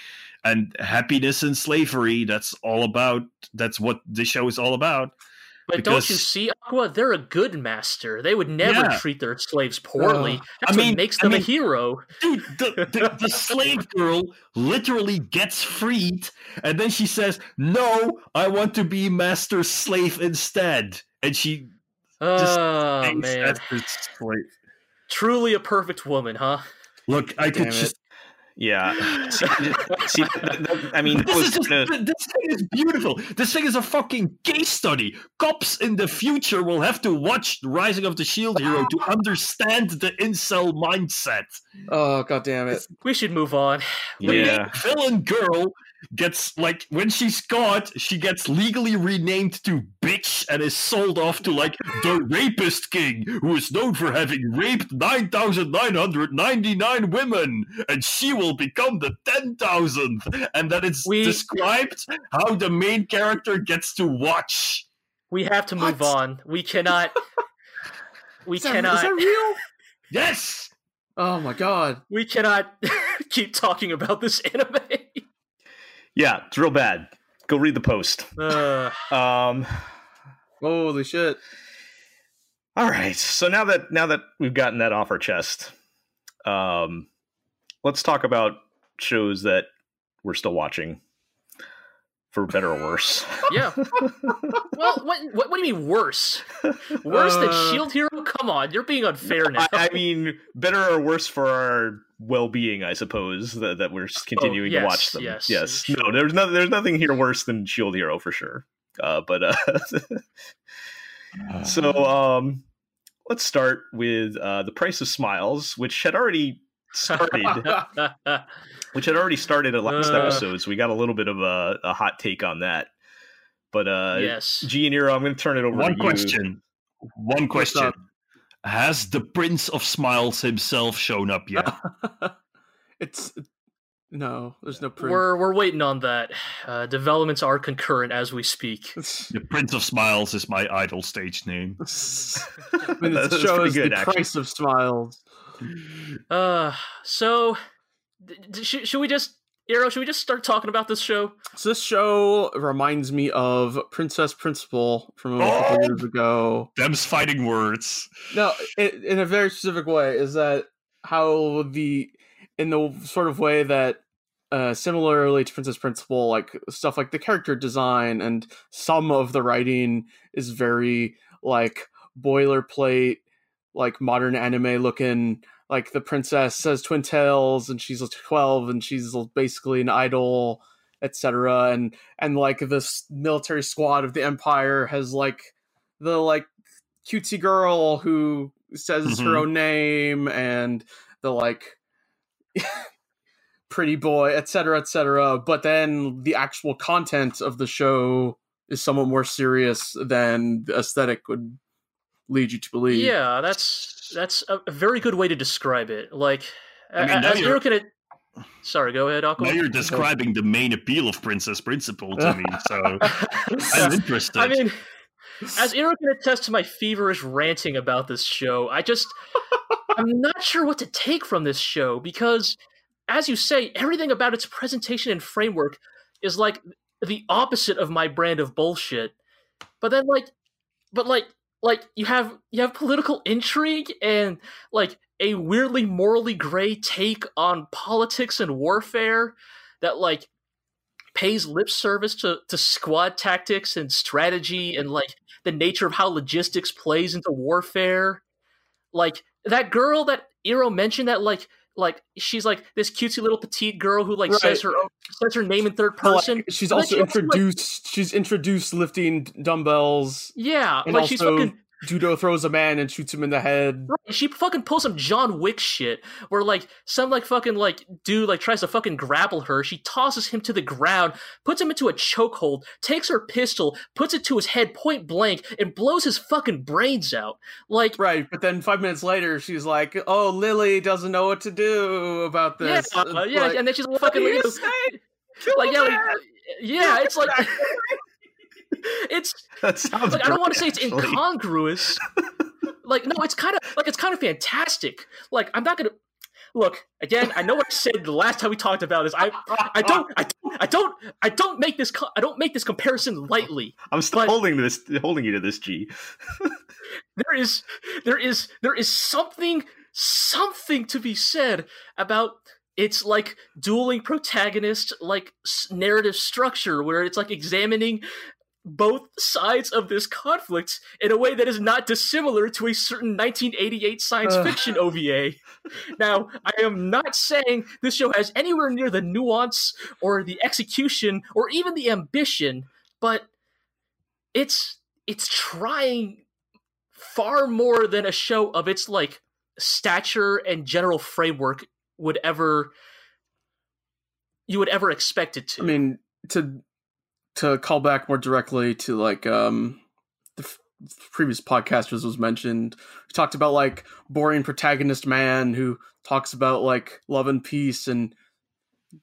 and happiness and slavery that's all about that's what this show is all about But don't you see, Aqua? They're a good master. They would never Yeah. treat their slaves poorly. Ugh. That's I what mean- makes I them mean- a hero. dude the, the, the slave girl literally gets freed and then she says no i want to be master's slave instead and she Oh thinks man, that's her slave. truly a perfect woman, huh? look i could it. just Yeah. See, see, th- th- I mean, This was is just, gonna- this thing is beautiful. This thing is a fucking case study. Cops in the future will have to watch Rising of the Shield Hero to understand the incel mindset. Oh god damn it! We should move on. The yeah. villain girl gets like when she's caught, she gets legally renamed to bitch and is sold off to like the rapist king, who is known for having raped nine thousand nine hundred ninety nine women, and she will become the ten thousandth. And that it's We- described how the main character gets to watch. We have to move What? on. We cannot. We Is that, cannot. is that real? Yes. Oh my god! we cannot keep talking about this anime. Yeah, it's real bad. Go read the post. Uh, Um, Holy shit! all right. So now that now that we've gotten that off our chest, um, let's talk about shows that we're still watching. For better or worse. Yeah. well, what, what, what do you mean worse? Worse than Uh, Shield Hero? Come on, you're being unfair now. I, I mean, better or worse for our well-being, I suppose that, that we're s- continuing yes, to watch them. yes, yes. sure. No, there's no, there's nothing here worse than Shield Hero for sure. Uh, but uh, so um, let's start with uh, the price of smiles, which had already started, which had already started at last Uh. episode. So we got a little bit of a, a hot take on that. But uh, yes. G and Nero, I'm going to turn it over One to you. question. One question. Has the Prince of Smiles himself shown up yet? it's no, there's no proof. We're we're waiting on that. Uh, developments are concurrent as we speak. the Prince of Smiles is my idol stage name. I mean, That's it pretty shows good, the actually. price of smiles. Uh, so d- d- should, should we just Arrow? Should we just start talking about this show? So this show reminds me of Princess Principal from a couple Oh! years ago. Them's fighting words. No, it, in a very specific way. Is that how the in the sort of way that uh, similarly to Princess Principal, like stuff like the character design and some of the writing is very like boilerplate, like modern anime looking. Like the princess says twin tails, and she's twelve, and she's basically an idol, etc. And and like this military squad of the Empire has like the like cutesy girl who says her Mhm. own name, and the like pretty boy, etc., etc. But then the actual content of the show is somewhat more serious than the aesthetic would lead you to believe. Yeah, that's that's a, very good way to describe it. Like, I mean, as you're- looking at. Sorry, go ahead, Aqua. Now you're describing the main appeal of Princess Principal to me, so I'm interested. I mean, as Aaron can attest to my feverish ranting about this show, I just I'm not sure what to take from this show because, as you say, everything about its presentation and framework is like the opposite of my brand of bullshit. But then, like, but like, like you have you have political intrigue and like a weirdly morally gray take on politics and warfare that like pays lip service to, to squad tactics and strategy and like the nature of how logistics plays into warfare. Like that girl that Iro mentioned that like like she's like this cutesy little petite girl who like says her own, says her name in third But, like, person. she's also she also, like- introduced. she's introduced lifting dumbbells. yeah, like she's fucking Judo throws a man and shoots him in the head. Right, she fucking pulls some John Wick shit where like some like fucking like dude like tries to fucking grapple her. She tosses him to the ground, puts him into a chokehold, takes her pistol, puts it to his head point blank, and blows his fucking brains out. Like Right, but then five minutes later, she's like, "Oh, Lily doesn't know what to do about yeah, this." uh, yeah, like, and then she's "What fucking like? Like yeah, like, yeah, it's like it's That sounds. like I don't want to say it's actually. incongruous. like no, it's kind of like it's kind of fantastic. Like I'm not gonna look again. I know what I said the last time we talked about this. I I don't I don't I don't I don't make this I don't make this comparison lightly. I'm still holding this, holding you to this, G. There is there is there is something something to be said about its like dueling protagonist like narrative structure where it's like examining both sides of this conflict in a way that is not dissimilar to a certain 1988 science Ugh. fiction OVA. Now, I am not saying this show has anywhere near the nuance or the execution or even the ambition, but it's it's trying far more than a show of its like stature and general framework would ever you would ever expect it to. I mean, to to call back more directly to like um the f- previous podcasters was mentioned. We talked about like boring protagonist man who talks about like love and peace and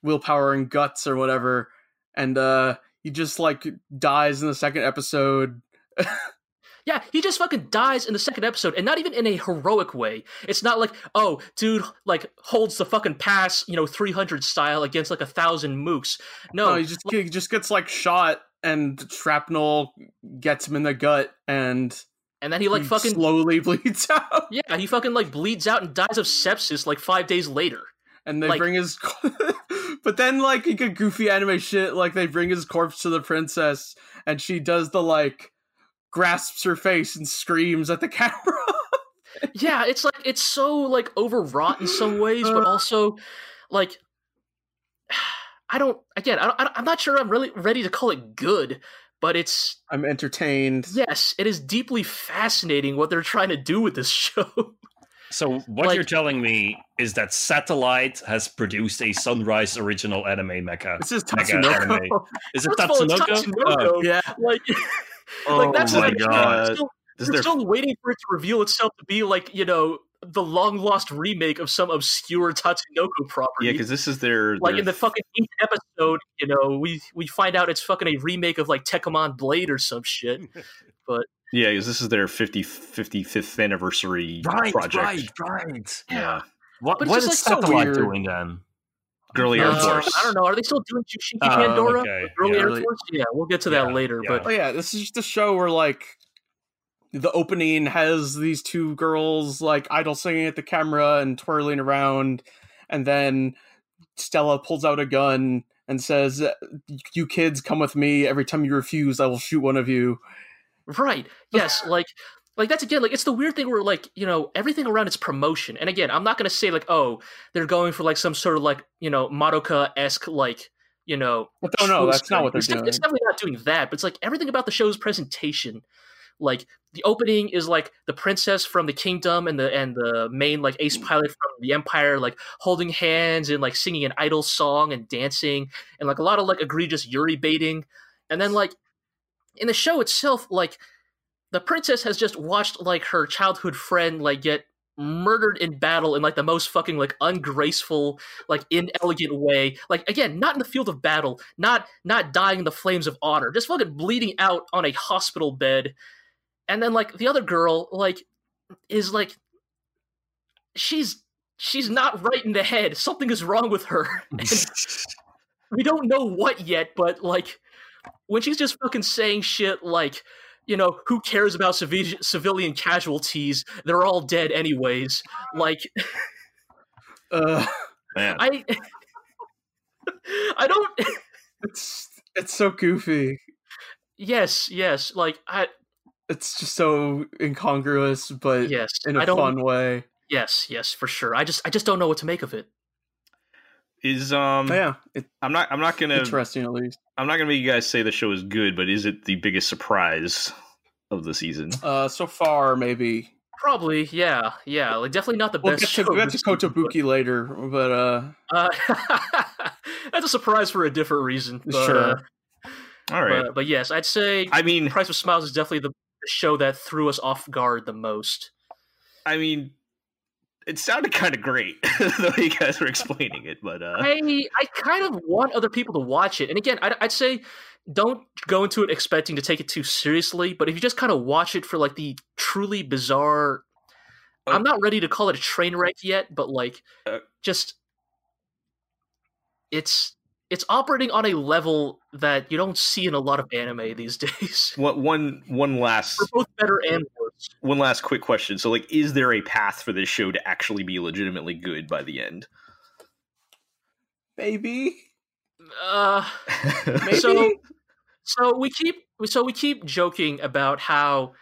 willpower and guts or whatever, and uh he just like dies in the second episode. Yeah, he just fucking dies in the second episode, and not even in a heroic way. It's not like, oh, dude, like holds the fucking pass, you know, three hundred style against like a thousand mooks. No, No, he just he just gets like shot and shrapnel gets him in the gut and and then he like he fucking slowly bleeds out. yeah, he fucking like bleeds out and dies of sepsis like five days later. and they Like- bring his. but then, like, you get goofy anime shit. Like, they bring his corpse to the princess, and she does the like grasps her face and screams at the camera. yeah it's like it's so like overwrought in some ways but uh. also like i don't again I don't, I don't- i'm not sure i'm really ready to call it good but it's I'm entertained. yes it is deeply fascinating what they're trying to do with this show So what Like- you're telling me is that Satellite has produced a Sunrise original anime mecha. This is Mega Tatsunoko. anime. Is it First all, Tatsunoko? Tatsunoko. Oh, yeah. like like that's oh my like, god! Still, we're their still waiting for it to reveal itself to be like you know the long lost remake of some obscure Tatsunoko property yeah, because this is their like their- in the fucking eighth episode, you know, we we find out it's fucking a remake of like Tekkaman Blade or some shit. But yeah, because this is their 50, 55th anniversary Right, project. right, right. Yeah, What, what is like, Satellite weird. doing then? Girly Air Uh, Force. I don't know. Are they still doing Jushinki Oh, Pandora? okay. Early Yeah. Air Really- Force? Yeah, we'll get to that Yeah, later. yeah. But Oh yeah, this is just a show where like the opening has these two girls like idle singing at the camera and twirling around, and then Stella pulls out a gun and says, "You kids, come with me. Every time you refuse, I will shoot one of you." right, yes, like like that's again like it's the weird thing where like you know everything around its promotion. And again, I'm not gonna say like oh they're going for like some sort of like you know Madoka esque like you know But oh no, that's not what they're it's, doing. it's definitely not doing that, but it's like everything about the show's presentation. Like the opening is like the princess from the kingdom and the and the main like ace pilot from the empire like holding hands and like singing an idol song and dancing and like a lot of like egregious Yuri baiting. And then like in the show itself, like the princess has just watched like her childhood friend like get murdered in battle in like the most fucking like ungraceful like inelegant way. Like again not in the field of battle not not dying in the flames of honor just fucking bleeding out on a hospital bed. And then like the other girl like is like she's she's not right in the head. Something is wrong with her. We don't know what yet but like when she's just fucking saying shit like you know who cares about civi- civilian casualties? They're all dead anyways. Like Uh, Man, i i don't it's it's so goofy. yes yes like i It's just so incongruous, but yes in i a don't fun way. yes yes for sure. I just i just don't know what to make of it is um, But yeah, it's I'm not. I'm not gonna. interesting at least. I'm not gonna make you guys say the show is good, but is it the biggest surprise of the season? Uh, so far, maybe. probably yeah yeah like definitely not the We'll best get to, show we'll get to this season, Kotobuki later, but uh, but, uh, that's a surprise for a different reason but, Sure. uh, All right. but, but yes i'd say I mean, price of smiles is definitely the the show that threw us off guard the most I mean, it sounded kind of great the way you guys were explaining it, but uh, I I kind of want other people to watch it. And again, I'd, I'd say don't go into it expecting to take it too seriously. But if you just kind of watch it for like the truly bizarre, I'm not ready to call it a train wreck yet, but like Uh, just it's it's operating on a level that you don't see in a lot of anime these days. one one one last For both better and. One last quick question. So, like, is there a path for this show to actually be legitimately good by the end? maybe. Uh, Maybe. so so we keep so we keep joking about how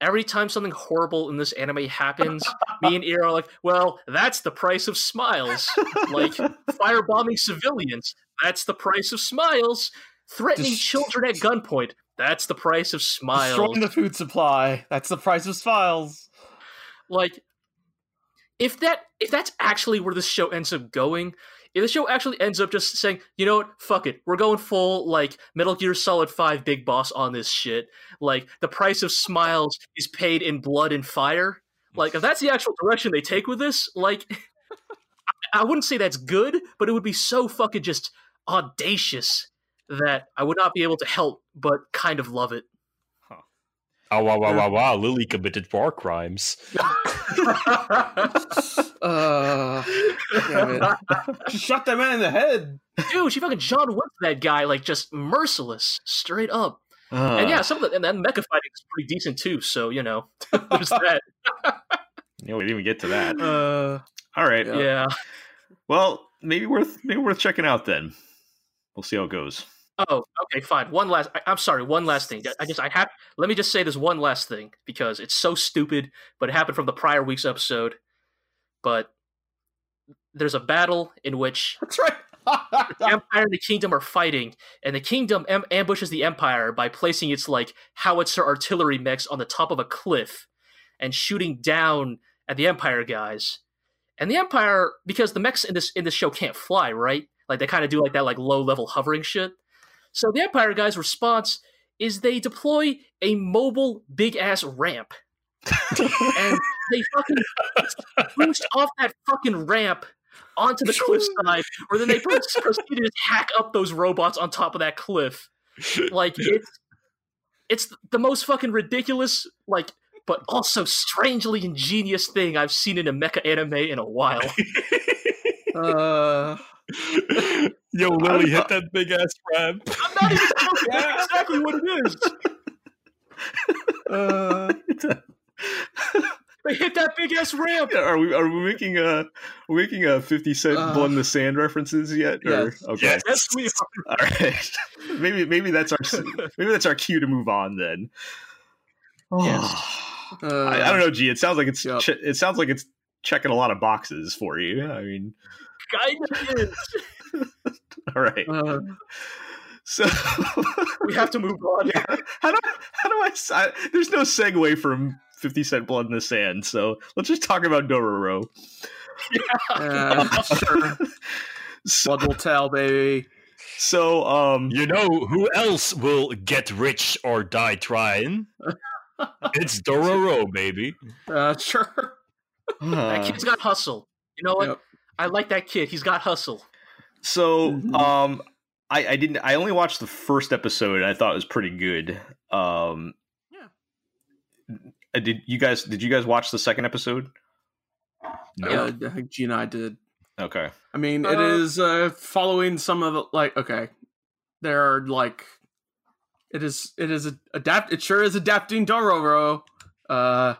every time something horrible in this anime happens, me and Ear are like, well, that's the price of smiles. Like firebombing civilians, that's the price of smiles. Threatening Just- children at gunpoint, that's the price of smiles. Destroying the food supply. That's the price of smiles. like if that if that's actually where this show ends up going if the show actually ends up just saying you know what fuck it we're going full like metal gear solid 5 big boss on this shit like the price of smiles is paid in blood and fire like if that's the actual direction they take with this like I, I wouldn't say that's good but it would be so fucking just audacious that i would not be able to help but kind of love it Oh wow wow wow wow! Lily committed war crimes. Uh, damn it. She shot that man in the head. dude, she fucking John Wick that guy, like just merciless, straight up. Uh, and yeah, some of the and then mecha fighting is pretty decent too. So you know, there's that. you know, we didn't even get to that. Uh, All right. Yeah. Yeah, Well, maybe worth maybe worth checking out. Then we'll see how it goes. Oh, okay, fine. One last. I, I'm sorry. One last thing. I just I have. Let me just say this one last thing because it's so stupid, but it happened from the prior week's episode. But there's a battle in which That's right. the Empire and the Kingdom are fighting, and the Kingdom am- ambushes the Empire by placing its like howitzer artillery mechs on the top of a cliff and shooting down at the Empire guys. And the Empire, because the mechs in this in this show can't fly, right? Like they kind of do like that like low level hovering shit. So the Empire guys' response is they deploy a mobile big ass ramp, and they fucking boost off that fucking ramp onto the cliffside, where then they pro- proceed to just hack up those robots on top of that cliff. Like it's it's the most fucking ridiculous, like, but also strangely ingenious thing I've seen in a mecha anime in a while. Uh, Yo, Lily, hit that big ass ramp. I'm not even joking. That's exactly what it is. uh, They hit that big ass ramp. Yeah, are we are we making a are we making a Fifty Cent Uh, Blood the Sand references yet? Or, yes. Okay. Yes. Yes, we are. All right. maybe maybe that's our maybe that's our cue to move on then. Yes. uh, I, I don't know, G. It sounds like it's Yep. che- it sounds like it's checking a lot of boxes for you. I mean, Kind of is. all right. Uh, So We have to move on. how do how do I, s- I- There's no segue from Fifty Cent Blood in the Sand. So let's just talk about Dororo. uh, sure. So, Blood will tell, baby. so um, You know who else will get rich or die trying? it's Dororo, baby. Uh, sure. That kid's got hustle. You know what? Yep. I like that kid. He's got hustle. So, Mhm. um, I, I didn't. I only watched the first episode, and I thought it was pretty good. Um, Yeah. uh, Did you guys? Did you guys watch the second episode? No. Yeah, I think G and I did. Okay. I mean, it Uh, is uh, following some of the like. Okay, there are like, it is it is a, adapt. It sure is adapting Dororo, uh,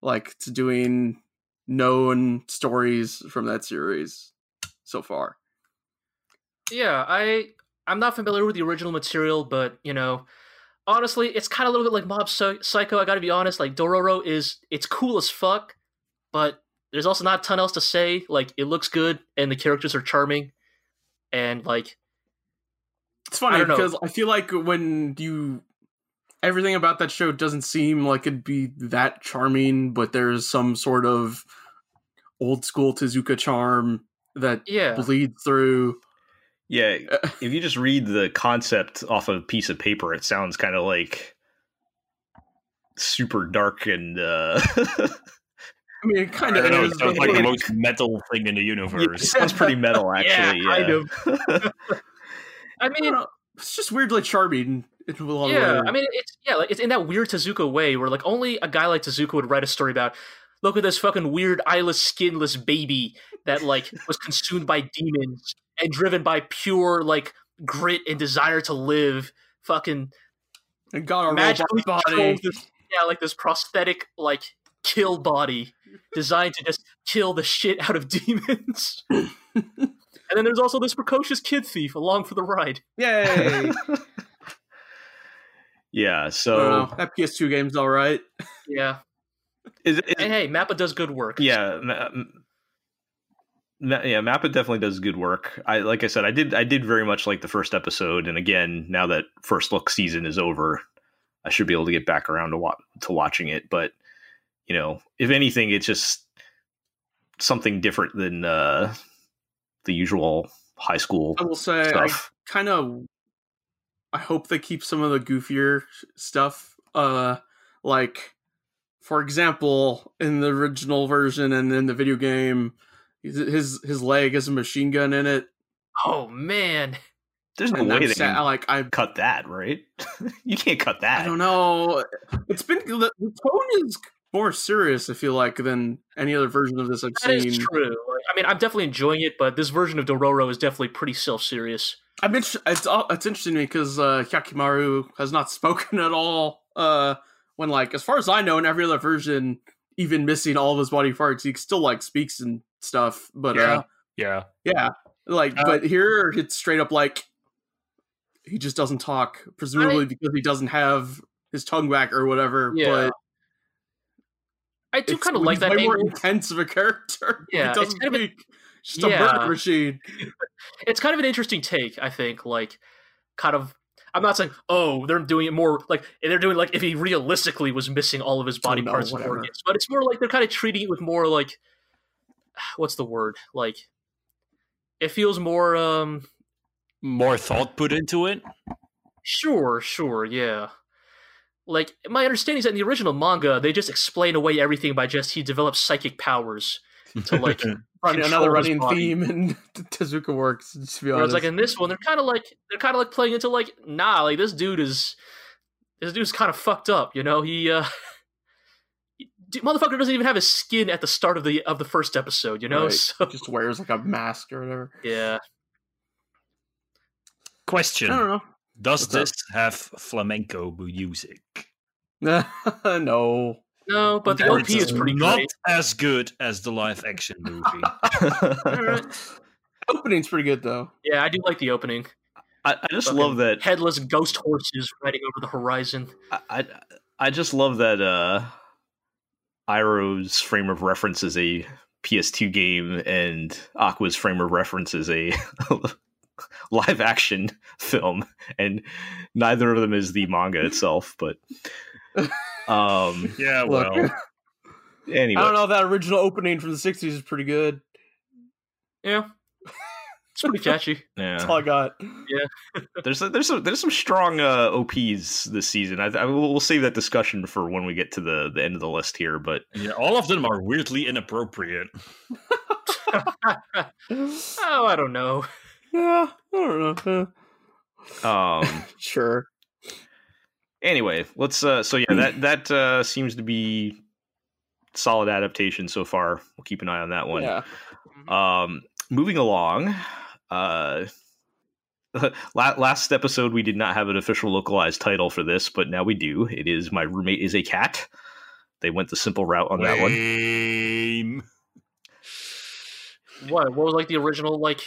like to doing known stories from that series so far. Yeah, I I'm not familiar with the original material, but you know, honestly, it's kind of a little bit like Mob Psycho. I got to be honest. Like Dororo is it's cool as fuck, but there's also not a ton else to say. Like it looks good, and the characters are charming, and like It's funny I because I feel like when you everything about that show doesn't seem like it'd be that charming, but there's some sort of old school Tezuka charm that yeah, bleeds through. Yeah. If you just read the concept off a piece of paper, it sounds kind of like super dark and. uh I mean, it kind of don't know. It like the like- most metal thing in the it universe. sounds pretty metal, actually. Yeah, kind of. I I don't mean, know, it's just weirdly charming. In a lot yeah. I mean, it's yeah, like it's in that weird Tezuka way where like only a guy like Tezuka would write a story about. Look at this fucking weird eyeless, skinless baby that like was consumed by demons and driven by pure like grit and desire to live. Fucking and got a magically robot body. this, yeah, like this prosthetic like kill body designed to just kill the shit out of demons. and then there's also this precocious kid thief along for the ride. Yay! yeah. So. That PS2 game's all right. Yeah, Is, is, and hey, Mappa does good work. yeah Ma- Ma- yeah mappa definitely does good work i like i said i did i did very much like the first episode and again now that first look season is over i should be able to get back around to wa- to watching it but you know if anything it's just something different than uh the usual high school I will say, stuff I kind of, I hope they keep some of the goofier stuff. Uh, like, for example, in the original version and in the video game, his his, his leg has a machine gun in it. Oh man. there's no And way I'm they sad, like I, cut that right you can't cut that I don't know. It's been the, the tone is more serious. I feel like than any other version of this I've That seen. is true. I mean, I'm definitely enjoying it, but this version of Dororo is definitely pretty self-serious. I mean, it's it's all- it's interesting to me because uh, Hyakkimaru has not spoken at all. Uh, when like, as far as I know, in every other version, even missing all of his body parts, he still like speaks and stuff. But Yeah. uh, Yeah. yeah, Like, Uh, but here it's straight up like he just doesn't talk, presumably because he doesn't have his tongue back or whatever. Yeah. But I do kind of like that way angle. more intense of a character. Yeah, he it's doesn't kind of a- speak. It's a Yeah. murder machine. it's kind of an interesting take, I think. Like, kind of. I'm not saying, oh, they're doing it more like they're doing like if he realistically was missing all of his body no, parts and organs, but it's more like they're kind of treating it with more like, what's the word? Like, it feels more um More thought put into it. Sure, sure, yeah. Like my understanding is that in the original manga, they just explain away everything by just he develops psychic powers to like. Running, control another running theme in Tezuka works. To be Whereas honest, like in this one, they're kind of like they're kind of like playing into like nah, like this dude is this dude's kind of fucked up, you know. He uh, dude, motherfucker doesn't even have his skin at the start of the of the first episode, you know. Right. So just wears like a mask or whatever. yeah, Question: I don't know. Does What's up? this have flamenco music? no. No, but the Or OP is pretty not great. as good as the live action movie. Alright. Opening's pretty good though. Yeah, I do like the opening. I, I just Fucking love that. headless ghost horses riding over the horizon. I, I I just love that uh Iroh's frame of reference is a PS2 game and Aqua's frame of reference is a live action film and neither of them is the manga itself but um yeah, Look, well, anyway I don't know. That original opening from the '60s is pretty good. Yeah, it's pretty catchy. Yeah, That's yeah all I got. Yeah, there's there's some there's some strong uh OPs this season I, I will we'll save that discussion for when we get to the the end of the list here but yeah, all of them are weirdly inappropriate. Oh, I don't know. Yeah, I don't know. Um Sure. Anyway let's uh so yeah that that uh seems to be solid adaptation so far we'll keep an eye on that one Yeah. um moving along uh last episode we did not have an official localized title for this but now we do it is my roommate is a cat they went the simple route on that one What? What was like the original like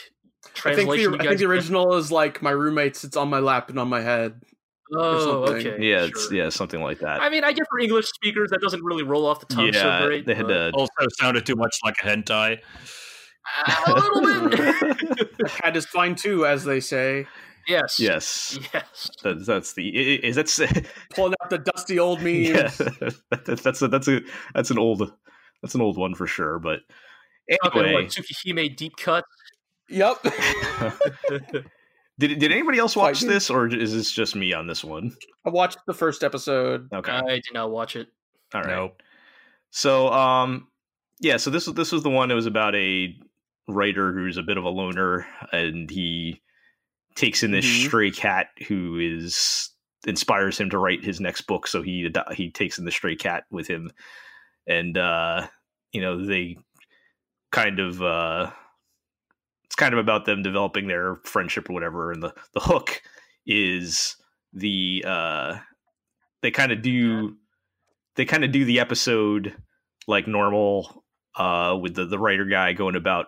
I think, translation? the, you I think the original is like my roommate sits on my lap and on my head. Oh, okay. yeah it's sure. yeah something like that I mean, I guess for English speakers, that doesn't really roll off the tongue yeah so great. they had to Also sounded too much like a hentai. Ah, a little bit. The cat is fine too, as they say. yes. yes Yes. that, that's the i- i- is that's Pulling out the dusty old memes. yeah, that, that's a, that's a that's an old that's an old one for sure. But Fucking anyway, what Tsukihime deep cut. Yep. did did anybody else watch Fighting. this, or is this just me on this one? I watched the first episode. Okay, I did not watch it. all right. Nope. So um, yeah. So this was this was the one that was about a writer who's a bit of a loner, and he takes in this Mhm. stray cat who is inspires him to write his next book. So he he takes in the stray cat with him, and uh, you know they kind of uh, it's kind of about them developing their friendship or whatever. And the the hook is the uh, they kind of do they kind of do the episode like normal uh, with the the writer guy going about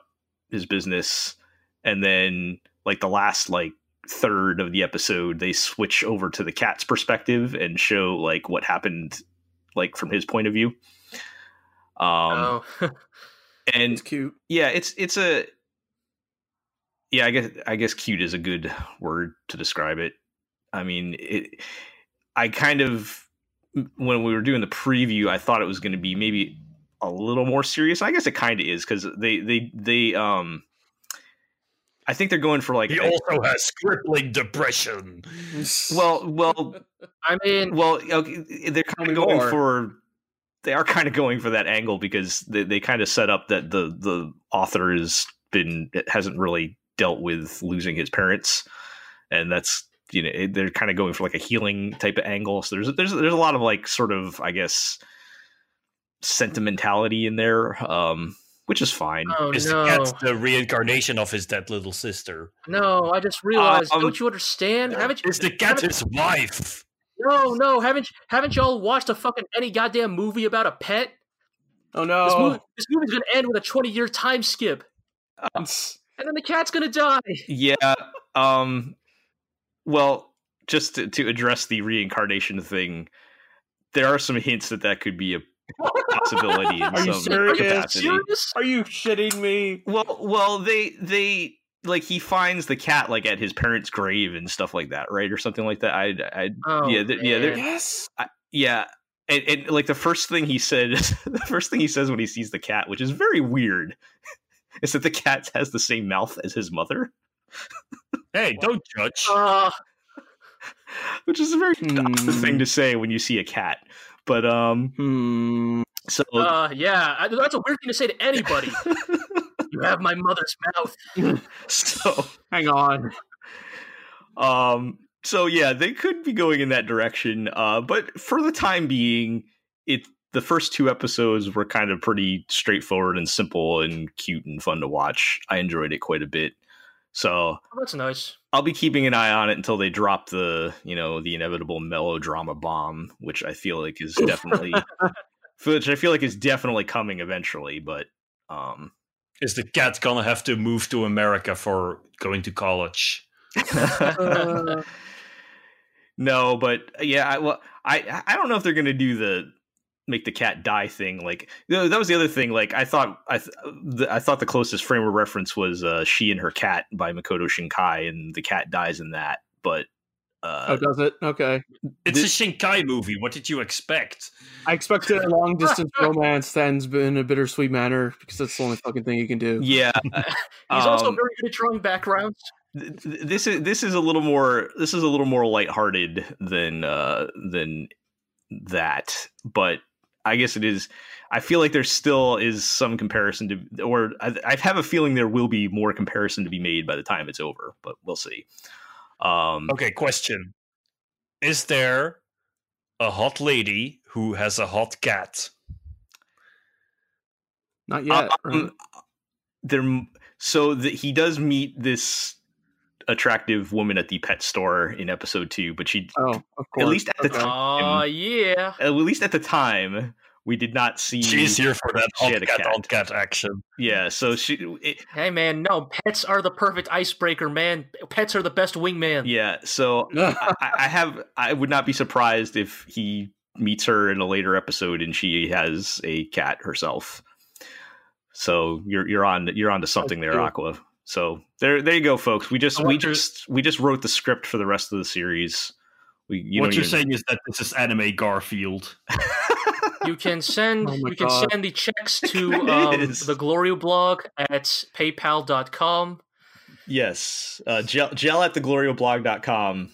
his business, and then like the last like third of the episode they switch over to the cat's perspective and show like what happened like from his point of view um oh. and It's cute. yeah it's it's a yeah i guess i guess cute is a good word to describe it i mean it i kind of when we were doing the preview i thought it was going to be maybe a little more serious i guess it kind of is because they they they um i think they're going for like He a- also has crippling depression. well well I mean, well okay, they're kind of going more. for they are kind of going for that angle because they, they kind of set up that the the author has been hasn't really dealt with losing his parents and that's you know it- they're kind of going for like a healing type of angle so there's there's there's a lot of like sort of i guess sentimentality in there um which is fine oh Is no, the the reincarnation of his dead little sister? no! I just realized. Um, don't you understand? Haven't you? Is the cat haven't- his wife? No, no! Haven't haven't y'all watched a fucking any goddamn movie about a pet? Oh no! This no. movie, this movie's gonna end with a twenty year time skip. And then the cat's gonna die. Yeah. Um. Well, just to, to address the reincarnation thing, there are some hints that that could be a possibility in Are you some serious? capacity. Serious? Are you shitting me? Well, well, they they like he finds the cat like at his parents' grave and stuff like that, right, or something like that. I, I, Oh, yeah, th- yeah, they're- man. Yes. yeah. And, and like the first thing he said, the first thing he says when he sees the cat, which is very weird, is that the cat has the same mouth as his mother, Hey, don't judge. Uh, which is a very Hmm. thing to say when you see a cat. But um, Hmm. so uh, yeah, I, that's a weird thing to say to anybody. you have my mother's mouth. so Hang on. Um, so yeah, they could be going in that direction. Uh, but for the time being, it the first two episodes were kind of pretty straightforward and simple and cute and fun to watch. I enjoyed it quite a bit. So Oh, that's nice. I'll be keeping an eye on it until they drop the, you know, the inevitable melodrama bomb, which I feel like is definitely, which I feel like is definitely coming eventually. But um, Is the cat gonna have to move to America for going to college? Uh, No, but yeah, I, well, I I don't know if they're gonna do the make the cat die thing. Like that was the other thing. Like I thought I th- the, I thought the closest frame of reference was uh, she and her cat by Makoto Shinkai, and the cat dies in that. But uh, oh, does it? Okay. It's This- a Shinkai movie. What did you expect? I expected a long distance romance that ends in a bittersweet manner because that's the only fucking thing you can do. yeah, He's also Um, very good at drawing backgrounds. th- th- this is this is a little more this is a little more lighthearted than uh, than that, but I guess it is. I feel like there still is some comparison to, or I, I have a feeling there will be more comparison to be made by the time it's over, but we'll see. Um, Okay, question. Is there a hot lady who has a hot cat? Not yet. right? um, there, so that he does meet this attractive woman at the pet store in episode two, but she, Oh, of at least at the Okay. time, Oh yeah. at least at the time, we did not see. She's here for that She hot had a cat, cat. hot cat action. Yeah, so she, it, Hey man, no, pets are the perfect icebreaker, man. Pets are the best wingman. yeah. So I, I have, I would not be surprised if he meets her in a later episode and she has a cat herself. So you're you're on you're on to something there. Aqua. So there there you go, folks. We just we just we just wrote the script for the rest of the series. We you what you're even- saying is that this is anime Garfield. You can send Oh my you can God. send the checks to um, the Glorio blog at paypal.com. yes, uh, gel, gel at theglorioblog.com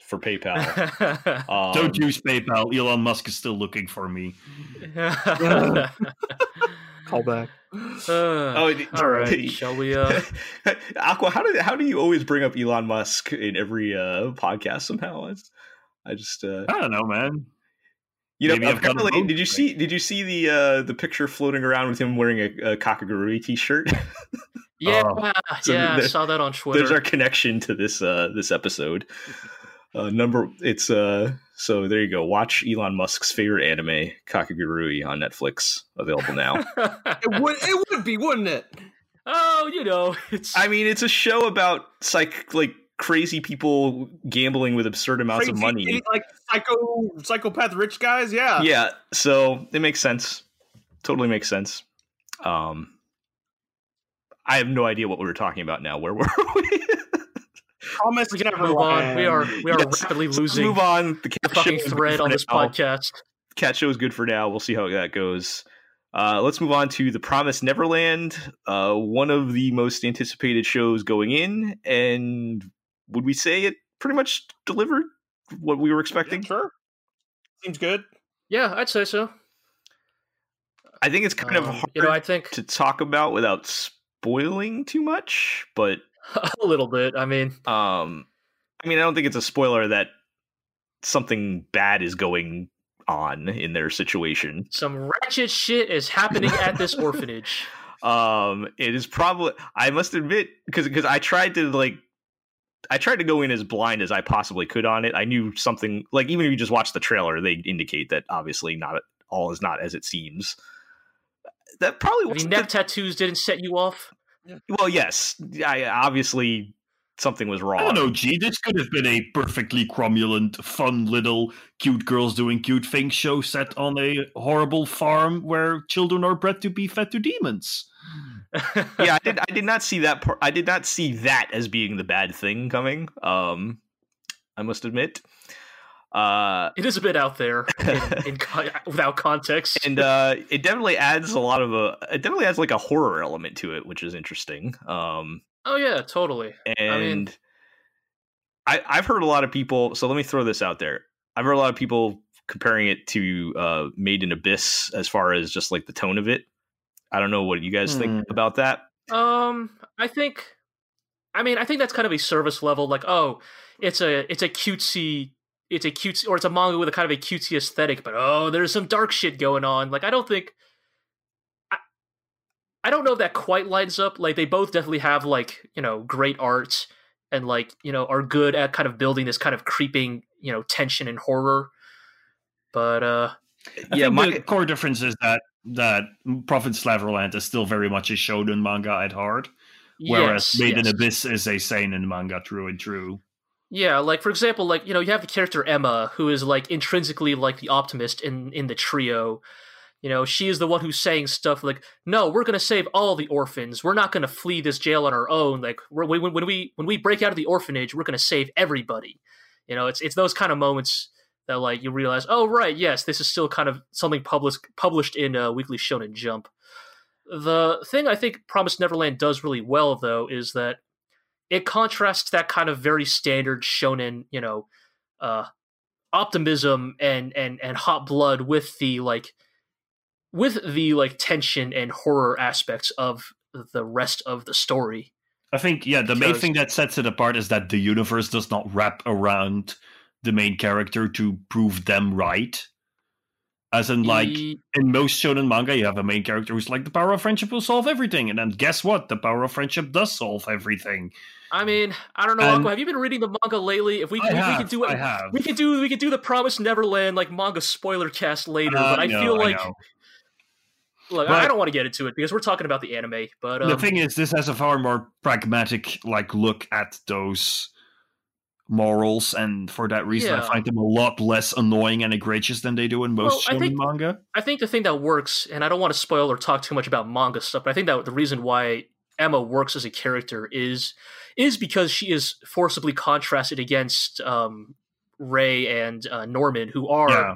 for PayPal. Um, Don't use PayPal. Elon Musk is still looking for me. Call back. Oh, it- all right. Shall we? Uh, Aqua, how do how do you always bring up Elon Musk in every uh, podcast? Somehow, It's- I just uh, I don't know, man. you know Maybe I've got a apparently did you see did you see the uh, the picture floating around with him wearing a, a Kakegurui t-shirt? yeah, So yeah. I saw that on Twitter. There's our connection to this uh, this episode. Uh, number it's uh so there you go. Watch Elon Musk's favorite anime, Kakegurui, on Netflix, available now. It would. It would be, wouldn't it? oh, you know, it's I mean, it's a show about psych like crazy people gambling with absurd amounts of money. like psycho, psychopath, rich guys. Yeah. Yeah, so it makes sense. Totally makes sense. Um, I have no idea what we were talking about now. Where were we? Promise we can move on. We are we are Yes. rapidly Let's losing move on. The the cat fucking show thread on this now. podcast. Cat show is good for now. We'll see how that goes. Uh, let's move on to the Promised Neverland, uh, one of the most anticipated shows going in, and would we say it pretty much delivered what we were expecting? Sure. Seems good. Yeah, I'd say so. I think it's kind of Um, hard you know, I think to talk about without spoiling too much, but a little bit. I mean, um, I mean, I don't think it's a spoiler that something bad is going on in their situation. some ratchet shit is happening at this orphanage. um it is probably i must admit because because i tried to like i tried to go in as blind as i possibly could on it i knew something like even if you just watch the trailer they indicate that obviously not all is not as it seems that probably wasn't neck the, tattoos didn't set you off. Well, yes, I, obviously something was wrong. I don't know, G. This could have been a perfectly cromulent, fun little cute girls doing cute things show set on a horrible farm where children are bred to be fed to demons. yeah, I did. I did not see that. Part, I did not see that as being the bad thing coming. Um, I must admit. Uh, it is a bit out there in, in co- without context, and uh, it definitely adds a lot of a. It definitely adds like a horror element to it, which is interesting. Um, oh yeah, totally. And I mean, I, I've heard a lot of people. So let me throw this out there. I've heard a lot of people comparing it to uh, Made in Abyss as far as just like the tone of it. I don't know what you guys Hmm. think about that. Um, I think, I mean, I think that's kind of a service level. Like, oh, it's a it's a cutesy, it's a cutesy, or it's a manga with a kind of a cutesy aesthetic. But oh, there's some dark shit going on. Like, I don't think, I, I don't know if that quite lines up. Like, they both definitely have like you know great art and like you know are good at kind of building this kind of creeping you know tension and horror. But uh, I yeah, think my, the core difference is that that Prophet Slaverland is still very much a shonen manga at heart, whereas yes, Made in yes. Abyss is a seinen manga through and through. Yeah, like for example, like you know, you have the character Emma, who is like intrinsically like the optimist in in the trio. You know, she is the one who's saying stuff like, "No, we're going to save all the orphans. We're not going to flee this jail on our own. Like, when, when we when we break out of the orphanage, we're going to save everybody." You know, it's it's those kind of moments that like you realize, oh right, yes, this is still kind of something published published in uh, Weekly Shonen Jump. The thing I think Promised Neverland does really well, though, is that it contrasts that kind of very standard shonen, you know, uh, optimism and and and hot blood with the like with the like tension and horror aspects of the rest of the story. I think, yeah, the main thing that sets it apart is that the universe does not wrap around the main character to prove them right. As in, like, in most shonen manga, you have a main character who's like, the power of friendship will solve everything. And then guess what? The power of friendship does solve everything. I mean, I don't know, And- Aqua, have you been reading the manga lately? If we, I if we have, could do I have. we could do we could do the Promised Neverland like manga spoiler cast later. Uh, but I know, feel like know. look, But- I don't want to get into it because we're talking about the anime. But um, the thing is, this has a far more pragmatic like look at those morals, and for that reason, I find them a lot less annoying and egregious than they do in most Well, I shonen think- manga. I think the thing that works, and I don't want to spoil or talk too much about manga stuff, but I think that the reason why Emma works as a character is is because she is forcibly contrasted against um, Ray and uh, Norman, who are Yeah,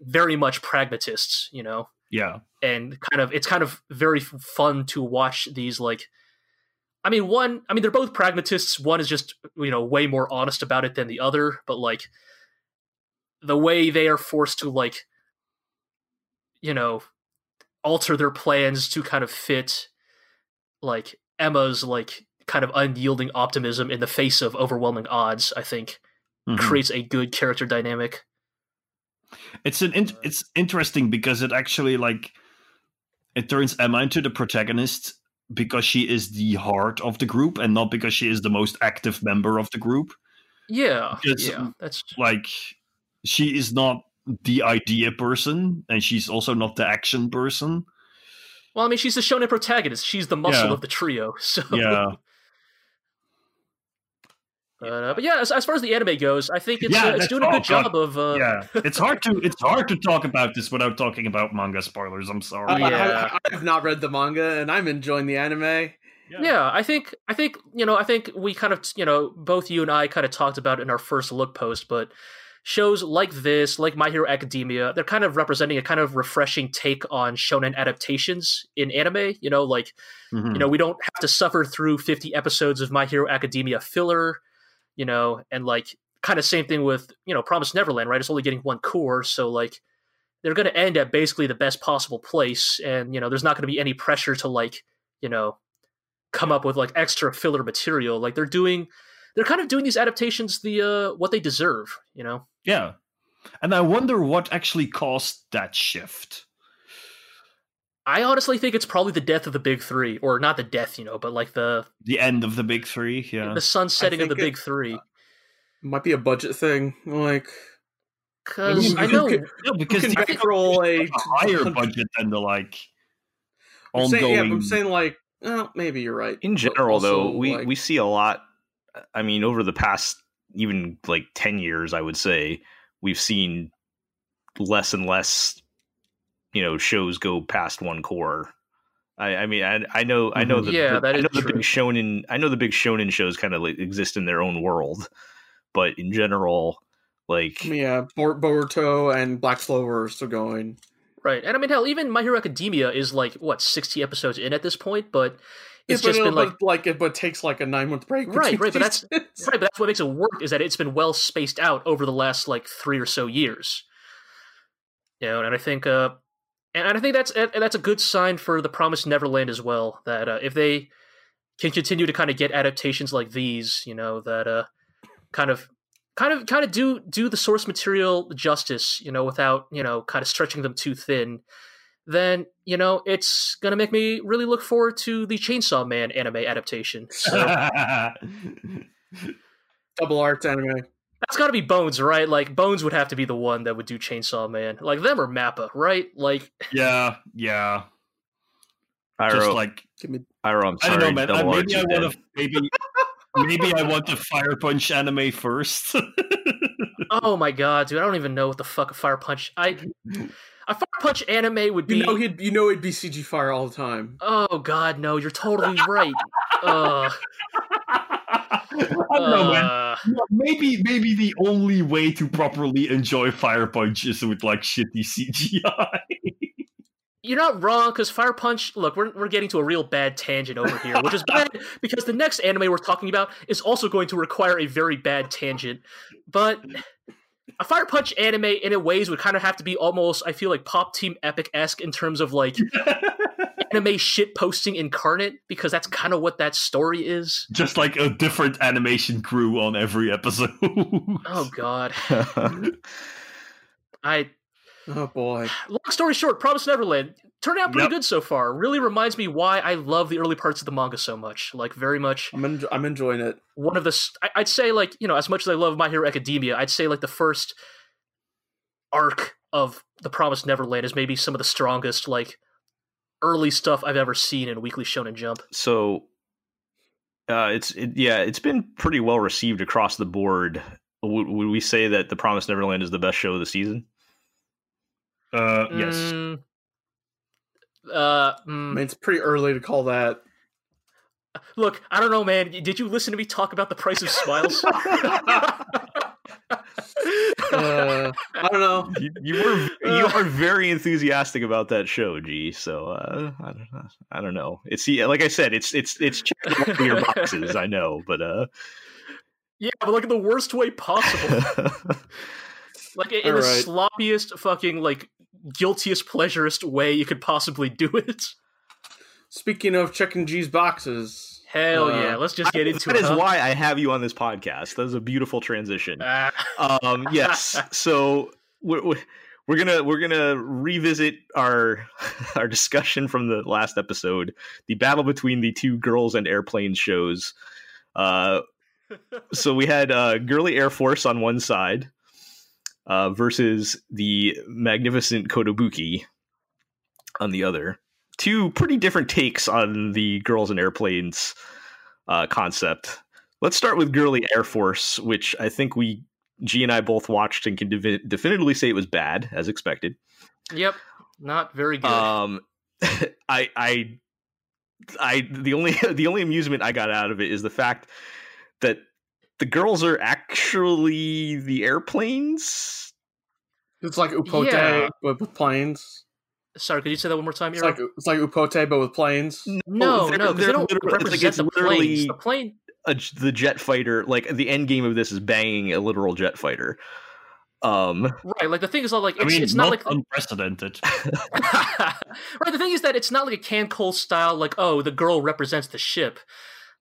very much pragmatists, you know, yeah, and kind of it's kind of very fun to watch these like. I mean, one. I mean, they're both pragmatists. One is just you know way more honest about it than the other, but like the way they are forced to like you know alter their plans to kind of fit like Emma's like kind of unyielding optimism in the face of overwhelming odds, I think Mhm. creates a good character dynamic. It's an in- it's interesting because it actually like it turns Emma into the protagonist because she is the heart of the group and not because she is the most active member of the group. Yeah, Because, yeah, that's Like she is not the idea person and she's also not the action person. well. I mean, she's the shonen protagonist. She's the muscle Yeah. of the trio. So Yeah. But, uh, but yeah, as, as far as the anime goes, I think it's Yeah, uh, it's that's- doing a good God. job of. Uh, yeah. It's hard to it's hard to talk about this without talking about manga spoilers. I'm sorry. I, Yeah. I, I have not read the manga, and I'm enjoying the anime. Yeah, I think I think you know I think we kind of you know both you and I kind of talked about it in our first look post, but shows like this, like My Hero Academia, they're kind of representing a kind of refreshing take on shonen adaptations in anime. You know, like Mhm. you know we don't have to suffer through 50 episodes of My Hero Academia filler, you know, and like kind of same thing with you know Promise Neverland, right? It's only getting one cour, so like they're going to end at basically the best possible place, and you know there's not going to be any pressure to like you know come up with like extra filler material. Like they're doing, they're kind of doing these adaptations the uh what they deserve, you know. Yeah. And I wonder what actually caused that shift. I honestly think it's probably the death of the big three, or not the death, you know, but like the The end of the big three, yeah. the sunsetting of the it- big three. Uh, might be a budget thing. Like, Because I know, can- No, who because can the bankroll a a higher budget than the like I'm saying, yeah, but ongoing. I'm saying like well, maybe you're right. In but general, though, we like- we see a lot. I mean, over the past even like ten years, I would say we've seen less and less, you know, shows go past one cour. I, I mean, I, I know, I know Mhm. the, Yeah, the- that I is know the true. big shonen, I know the big shonen shows kind of like exist in their own world, but in general, like yeah, Bor- Boruto and Black Clover are still going. Right, and I mean, hell, even My Hero Academia is like what sixty episodes in at this point, but it's Yeah, but just been like but, like it, but takes like a nine month break. Right, right, but that's- right, but that's what makes it work is that it's been well spaced out over the last like three or so years. You know, and I think, uh, and I think that's that's a good sign for the Promised Neverland as well. That uh, if they can continue to kind of get adaptations like these, you know, that uh, kind of, kind of, kind of do do the source material justice, you know, without you know, kind of stretching them too thin. Then you know it's gonna make me really look forward to the Chainsaw Man anime adaptation. So double art anime. That's got to be Bones, right? Like Bones would have to be the one that would do Chainsaw Man, like them or Mappa, right? Like, yeah, yeah. Iro, Just like Give me Iro, I'm I don't know, man. I, maybe I want to maybe maybe I want the Fire Punch anime first. oh my god, dude, I don't even know what the fuck a Fire Punch. I a Fire Punch anime would be. you know he'd you know he'd be CG fire all the time. oh god, no, you're totally right. uh, I don't know, man. uh, Maybe maybe the only way to properly enjoy Fire Punch is with like shitty CGI. You're not wrong, because Fire Punch. Look, we're we're getting to a real bad tangent over here, which is bad because the next anime we're talking about is also going to require a very bad tangent. But a Fire Punch anime, in a ways, would kind of have to be almost, I feel like, Pop Team Epic esque in terms of like anime shit posting incarnate, because that's kind of what that story is. Just like a different animation crew on every episode. Oh God, I. Oh boy. Long story short, Promise Neverland turned out pretty Yep. good so far. Really reminds me why I love the early parts of the manga so much. Like very much I'm en- I'm enjoying it. one of the I'd say like you know as much as I love My Hero Academia, I'd say like the first arc of the Promise Neverland is maybe some of the strongest like early stuff I've ever seen in Weekly Shonen Jump. so uh, it's it, yeah, it's been pretty well received across the board. Would, would we say that the Promised Neverland is the best show of the season? uh, yes. Mm, uh, I mm, mean, it's pretty early to call that. look, I don't know, man. Did you listen to me talk about the price of smiles? Uh, I don't know. you, you were you are very enthusiastic about that show, G. So uh, I don't know. I don't know. It's like I said, it's it's it's checking all your boxes. I know, but uh, yeah, but like in the worst way possible. like in the Alright. sloppiest, fucking like guiltiest, pleasurist way you could possibly do it. Speaking of checking G's boxes, Hell Uh, yeah, let's just get into that That is huh? why I have you on this podcast. That was a beautiful transition. Ah. um yes so we're, we're- we're gonna we're gonna revisit our our discussion from the last episode the battle between the two girls and airplanes shows uh so we had uh girly air force on one side uh versus the magnificent kotobuki on the other two pretty different takes on the girls and airplanes uh concept let's start with girly air force which i think we G and I both watched and can defi- definitively say it was bad, as expected. Yep, not very good. Um, I, I, I, the only the only amusement I got out of it is the fact that the girls are actually the airplanes. it's like Upotte Yeah. but with planes. Sorry, could you say that one more time? It's Iro? like it's like Upotte but with planes. no, they're- no, because they they're don't literally- it's like represent it's the planes. The plane. a, the jet fighter. Like the end game of this is banging a literal jet fighter. Um, Right, like the thing is not like it's, I mean, it's not, not like unprecedented. right. The thing is that it's not like a KanColle style, like oh, the girl represents the ship.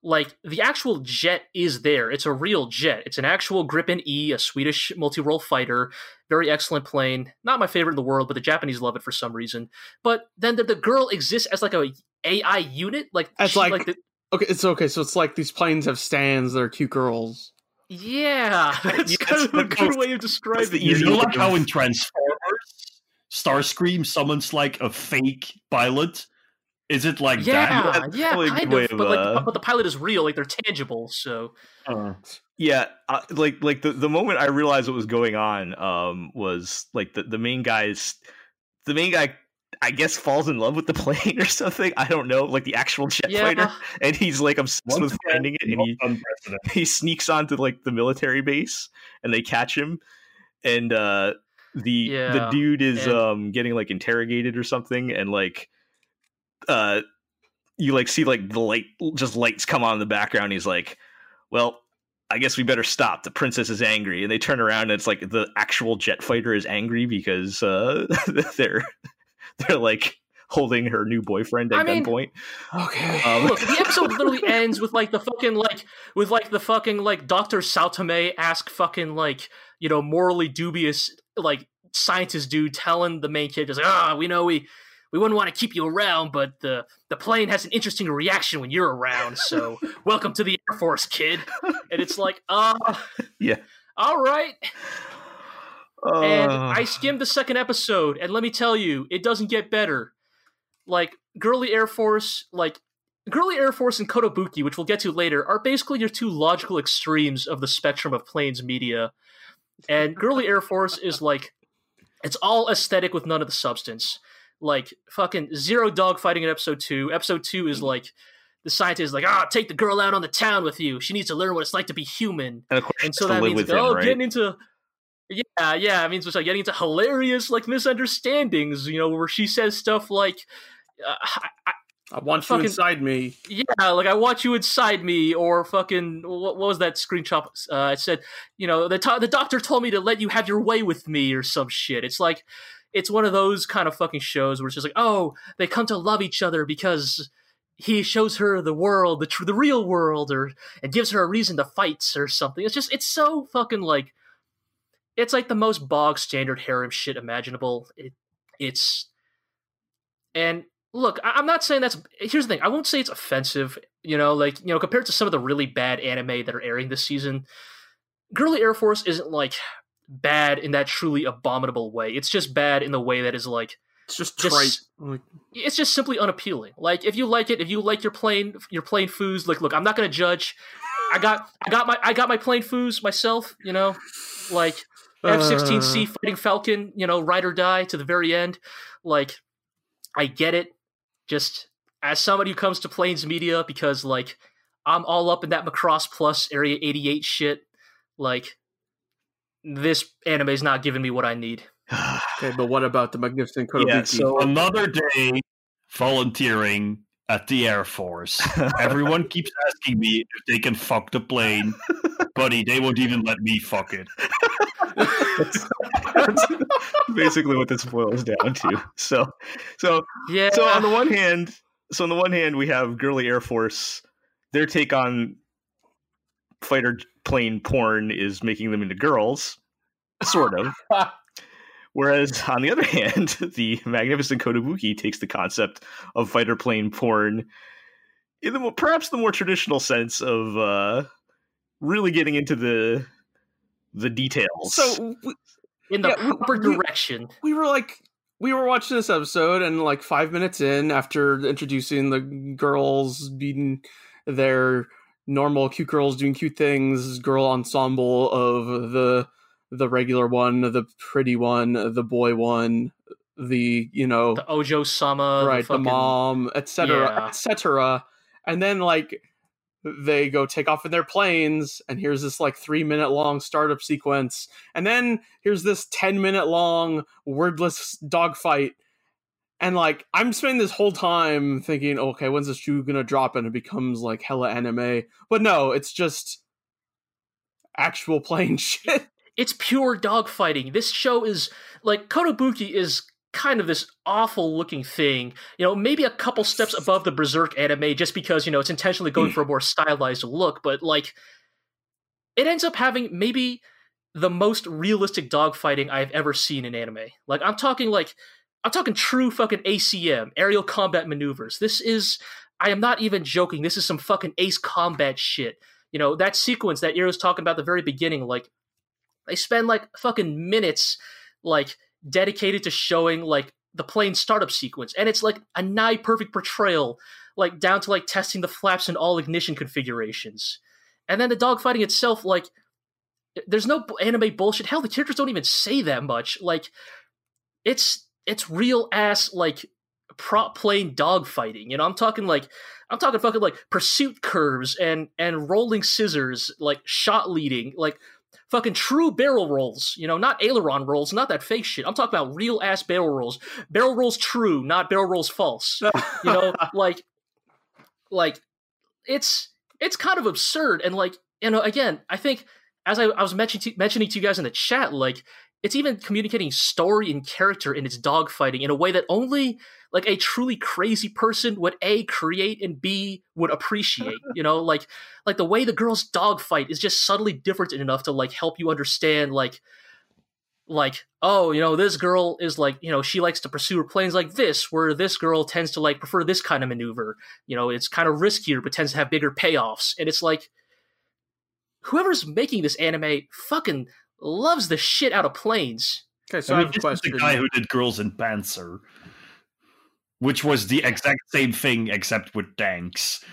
Like the actual jet is there. It's a real jet. It's an actual Gripen E, a Swedish multi-role fighter. Very excellent plane. Not my favorite in the world, but the Japanese love it for some reason. But then the, the girl exists as like a AI unit. Like As she- like- the, Okay, it's okay. So it's like these planes have stands that are cute girls. yeah, that's Yeah, kind of a that's- good way of describing it. You easy know, like how in Transformers, Starscream summons like a fake pilot Is it like yeah, That's yeah, probably a kind way of. of, But like, uh, but the pilot is real. Like they're tangible. So? Uh, Yeah, uh, like like the, the moment I realized what was going on um was like the, the main guy's the main guy I guess falls in love with the plane or something. I don't know, like the actual jet yeah, fighter, and he's like obsessed Once with again, finding it, and not he he sneaks onto like the military base, and they catch him, and uh the the dude is and- um getting like interrogated or something, and like uh you like see like the light just lights come on in the background. He's like, well. I guess we better stop. The princess is angry, and they turn around, and it's like the actual jet fighter is angry because uh, they're they're like holding her new boyfriend at I mean- gunpoint. Okay. Um, Look, the episode literally ends with like the fucking like with like the fucking like Doctor Saotome ask fucking like you know morally dubious like scientist dude telling the main kid just like ah we know we we wouldn't want to keep you around but the the plane has an interesting reaction when you're around so welcome to the Air Force kid and it's like uh Yeah. all right and Uh, I skimmed the second episode, and let me tell you, it doesn't get better. Like Girly Air Force, like Girly Air Force and Kotobuki, which we'll get to later, are basically your two logical extremes of the spectrum of planes media. And Girly Air Force is like, it's all aesthetic with none of the substance. Like fucking zero dogfighting in episode two. Episode two is like the scientist is like, ah, take the girl out on the town with you. She needs to learn what it's like to be human and of course, and so that live means with like, him, oh right? getting into yeah yeah it means it's like getting into hilarious like misunderstandings you know where she says stuff like uh, I, I, I want you inside me. yeah like i want you inside me or fucking what, what was that screenshot uh, it said you know the, to- the doctor told me to let you have your way with me or some shit it's like it's one of those kind of fucking shows where it's just like oh they come to love each other because he shows her the world the tr- the real world or and gives her a reason to fight or something. It's just it's so fucking like it's like the most bog standard harem shit imaginable. It, it's and look I- i'm not saying that's here's the thing i won't say it's offensive you know like you know compared to some of the really bad anime that are airing this season. Girly air force isn't like bad in that truly abominable way it's just bad in the way that is like It's just Just- trite. It's just simply unappealing. Like if you like it, if you like your plane your plane foos, like look, I'm not gonna judge. I got I got my I got my plain foos myself, you know, like F-16C uh. fighting Falcon, you know, ride or die to the very end. Like I get it. Just as somebody who comes to planes media because like I'm all up in that Macross Plus Area 88 shit. Like this anime is not giving me what I need. okay, but what about the magnificent Kotobuki? Yeah, so- Another day volunteering at the Air Force. Everyone keeps asking me if they can fuck the plane. Buddy, they won't even let me fuck it. That's basically what this boils down to. So, so, Yeah. so on the one hand, so on the one hand, we have girly Air Force. Their take on fighter plane porn is making them into girls, sort of. Whereas on the other hand, the magnificent Kotobuki takes the concept of fighter plane porn in the perhaps the more traditional sense of uh, really getting into the the details. so we, in the yeah, proper we- direction. we were like, we were watching this episode, and like five minutes in, after introducing the girls being their normal cute girls doing cute things, girl ensemble of the the regular one, the pretty one, the boy one, the you know the Ojo Sama, right the, fucking- mom etc Yeah. etc and then like they go take off in their planes and here's this like three minute long startup sequence and then here's this 10 minute long wordless dogfight and like i'm spending this whole time thinking okay when's this shoe gonna drop and it becomes like hella anime but no it's just actual plane shit It's pure dogfighting. This show is like Kotobuki is kind of this awful looking thing. You know, maybe a couple steps above the Berserk anime just because, you know, it's intentionally going for a more stylized look, but like it ends up having maybe the most realistic dogfighting I've ever seen in anime. Like I'm talking like I'm talking true fucking ACM, aerial combat maneuvers. This is I am not even joking. This is some fucking ace combat shit. You know, that sequence that was talking about the very beginning, like they spend like fucking minutes like dedicated to showing like the plane startup sequence, and it's like a nigh perfect portrayal, like down to like testing the flaps and all ignition configurations, and then the dogfighting itself, like there's no anime bullshit. Hell, the characters don't even say that much. Like it's it's real ass like prop plane dogfighting. You know, I'm talking like I'm talking fucking like pursuit curves and and rolling scissors, like shot leading, like fucking true barrel rolls. You know, not aileron rolls, not that fake shit. I'm talking about real ass barrel rolls. Barrel rolls true, not barrel rolls false. You know, like like it's it's kind of absurd and like you know again i think as i, I was mentioning to, mentioning to you guys in the chat like it's even communicating story and character in its dogfighting in a way that only like a truly crazy person would a create and b would appreciate you know? Like like the way the girls dogfight is just subtly different enough to like help you understand like like oh you know this girl is like you know she likes to pursue her planes like this where this girl tends to like prefer this kind of maneuver. You know it's kind of riskier but tends to have bigger payoffs. And it's like whoever's making this anime fucking loves the shit out of planes Okay, so I I, mean, have a this is question. the guy who did Girls in Panzer, which was the exact same thing except with tanks.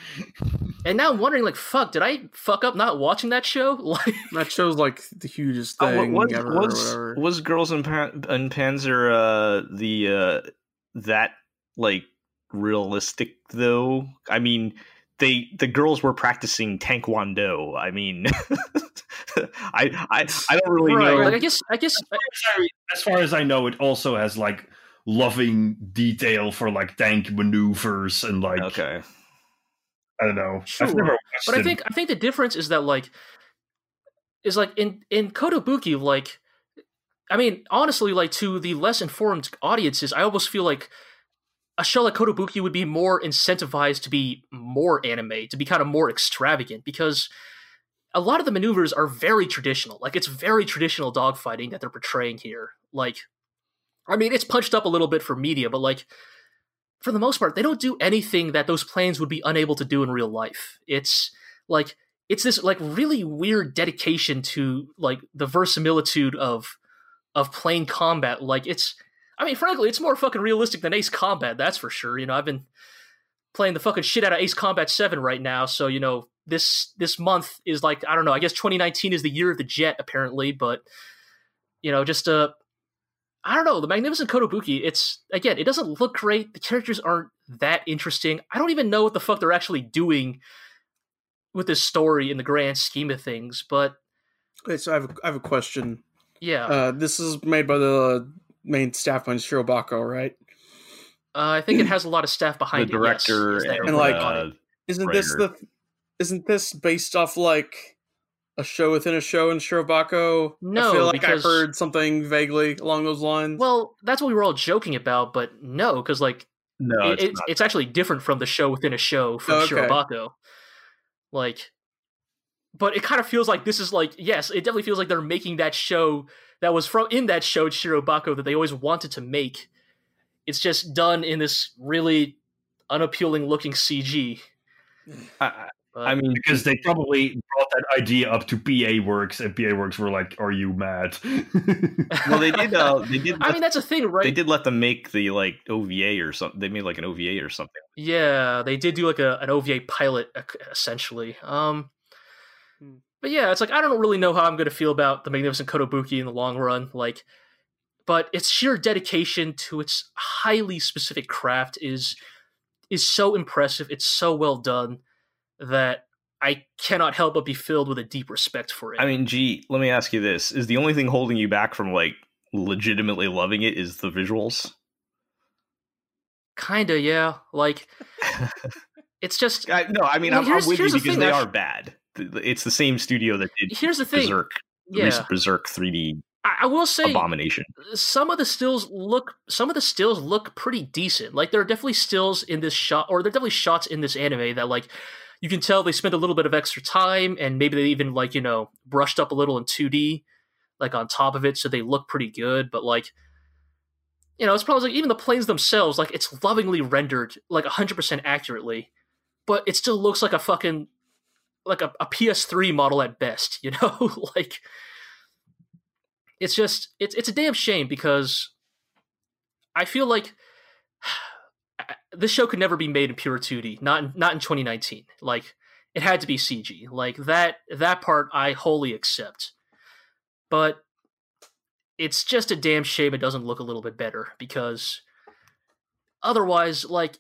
and now i'm wondering like fuck did i fuck up not watching that show like that show's like the hugest Oh, thing was, ever. was, was Girls in, Pan- in Panzer uh, the uh, that like realistic though? I mean, they the girls were practicing Taekwondo. I mean, I, I I don't really Right, know. like i guess i guess As far as I know, it also has like loving detail for like tank maneuvers and like okay, I don't know. Sure. I've never but I it. think I think the difference is that like is like in in Kotobuki like I mean honestly like to the less informed audiences I almost feel like a show like Kotobuki would be more incentivized to be more anime to be kind of more extravagant because a lot of the maneuvers are very traditional like it's very traditional dogfighting that they're portraying here like I mean it's punched up a little bit for media but like for the most part, they don't do anything that those planes would be unable to do in real life. It's like it's this like really weird dedication to like the verisimilitude of of plane combat. Like it's I mean, frankly, it's more fucking realistic than Ace Combat, that's for sure. You know, I've been playing the fucking shit out of Ace Combat 7 right now, so you know, this this month is like I don't know, I guess 2019 is the year of the jet apparently, but you know, just uh I don't know. The Magnificent Kotobuki, it's again, it doesn't look great. The characters aren't that interesting. I don't even know what the fuck they're actually doing with this story in the grand scheme of things. But Okay, so I have a, I have a question. yeah, uh, Uh, this is made by the main staff on Shirobako, right? I think it has a lot of staff the behind director it. Yes, yes, and, And, like, uh, Isn't this the? Isn't this based off like a show within a show in Shirobako? I No, feel like because- I heard something vaguely along those lines. well, that's what we were all joking about, but no, because like no, it, it's it's, it's actually different from the show within a show from Oh, okay. Shirobako. Like, but it kind of feels like this is like yes, it definitely feels like they're making that show that was from in that show Shirobako that they always wanted to make. It's just done in this really unappealing looking CG. I, I mean, because they probably brought that idea up to PA Works, and PA Works were like, "Are you mad?" well, they did. Uh, they did. I mean that's a thing, right? they did let them make the like OVA or something. They made like an OVA or something. Yeah, they did do like a, an OVA pilot essentially. Um. But yeah, it's like I don't really know how I'm going to feel about the Magnificent Kotobuki in the long run. Like, but its sheer dedication to its highly specific craft is is so impressive. It's so well done that I cannot help but be filled with a deep respect for it. I mean, gee, let me ask you this: Is the only thing holding you back from like legitimately loving it is the visuals? kinda, yeah. Like, it's just I, no, I mean, Well, I'm, I'm with you because they are bad. It's the same studio that did here's the thing. Berserk, Yeah, recent Berserk 3D I, I will say abomination. Uh, some of the stills look some of the stills look pretty decent. Like there are definitely stills in this shot or there are definitely shots in this anime that like you can tell they spent a little bit of extra time and maybe they even like, you know, brushed up a little in 2D like on top of it so they look pretty good, but like you know, it's probably like even the planes themselves like it's lovingly rendered like 100% accurately, but it still looks like a fucking like a, a PS3 model at best, you know? like it's just it's it's a damn shame because I feel like this show could never be made in pure 2D, not in, not in 2019. Like it had to be CG. Like that that part I wholly accept. But it's just a damn shame it doesn't look a little bit better because otherwise like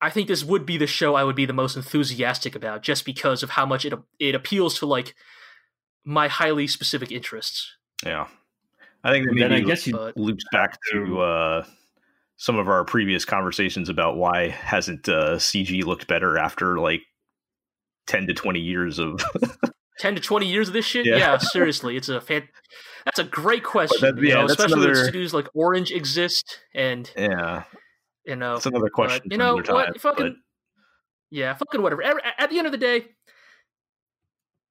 I think this would be the show I would be the most enthusiastic about just because of how much it it appeals to like my highly specific interests. Yeah, I think that Then I guess you loops back to uh, some of our previous conversations about why hasn't uh, CG looked better after like ten to twenty years of. 10 to 20 years of this shit? Yeah. Yeah, seriously. It's a fan That's a great question. that- you yeah, know, that's especially when another- studios like Orange exist and yeah, you know that's another question. But, you know another what? time, fucking yeah, fucking whatever. At the end of the day,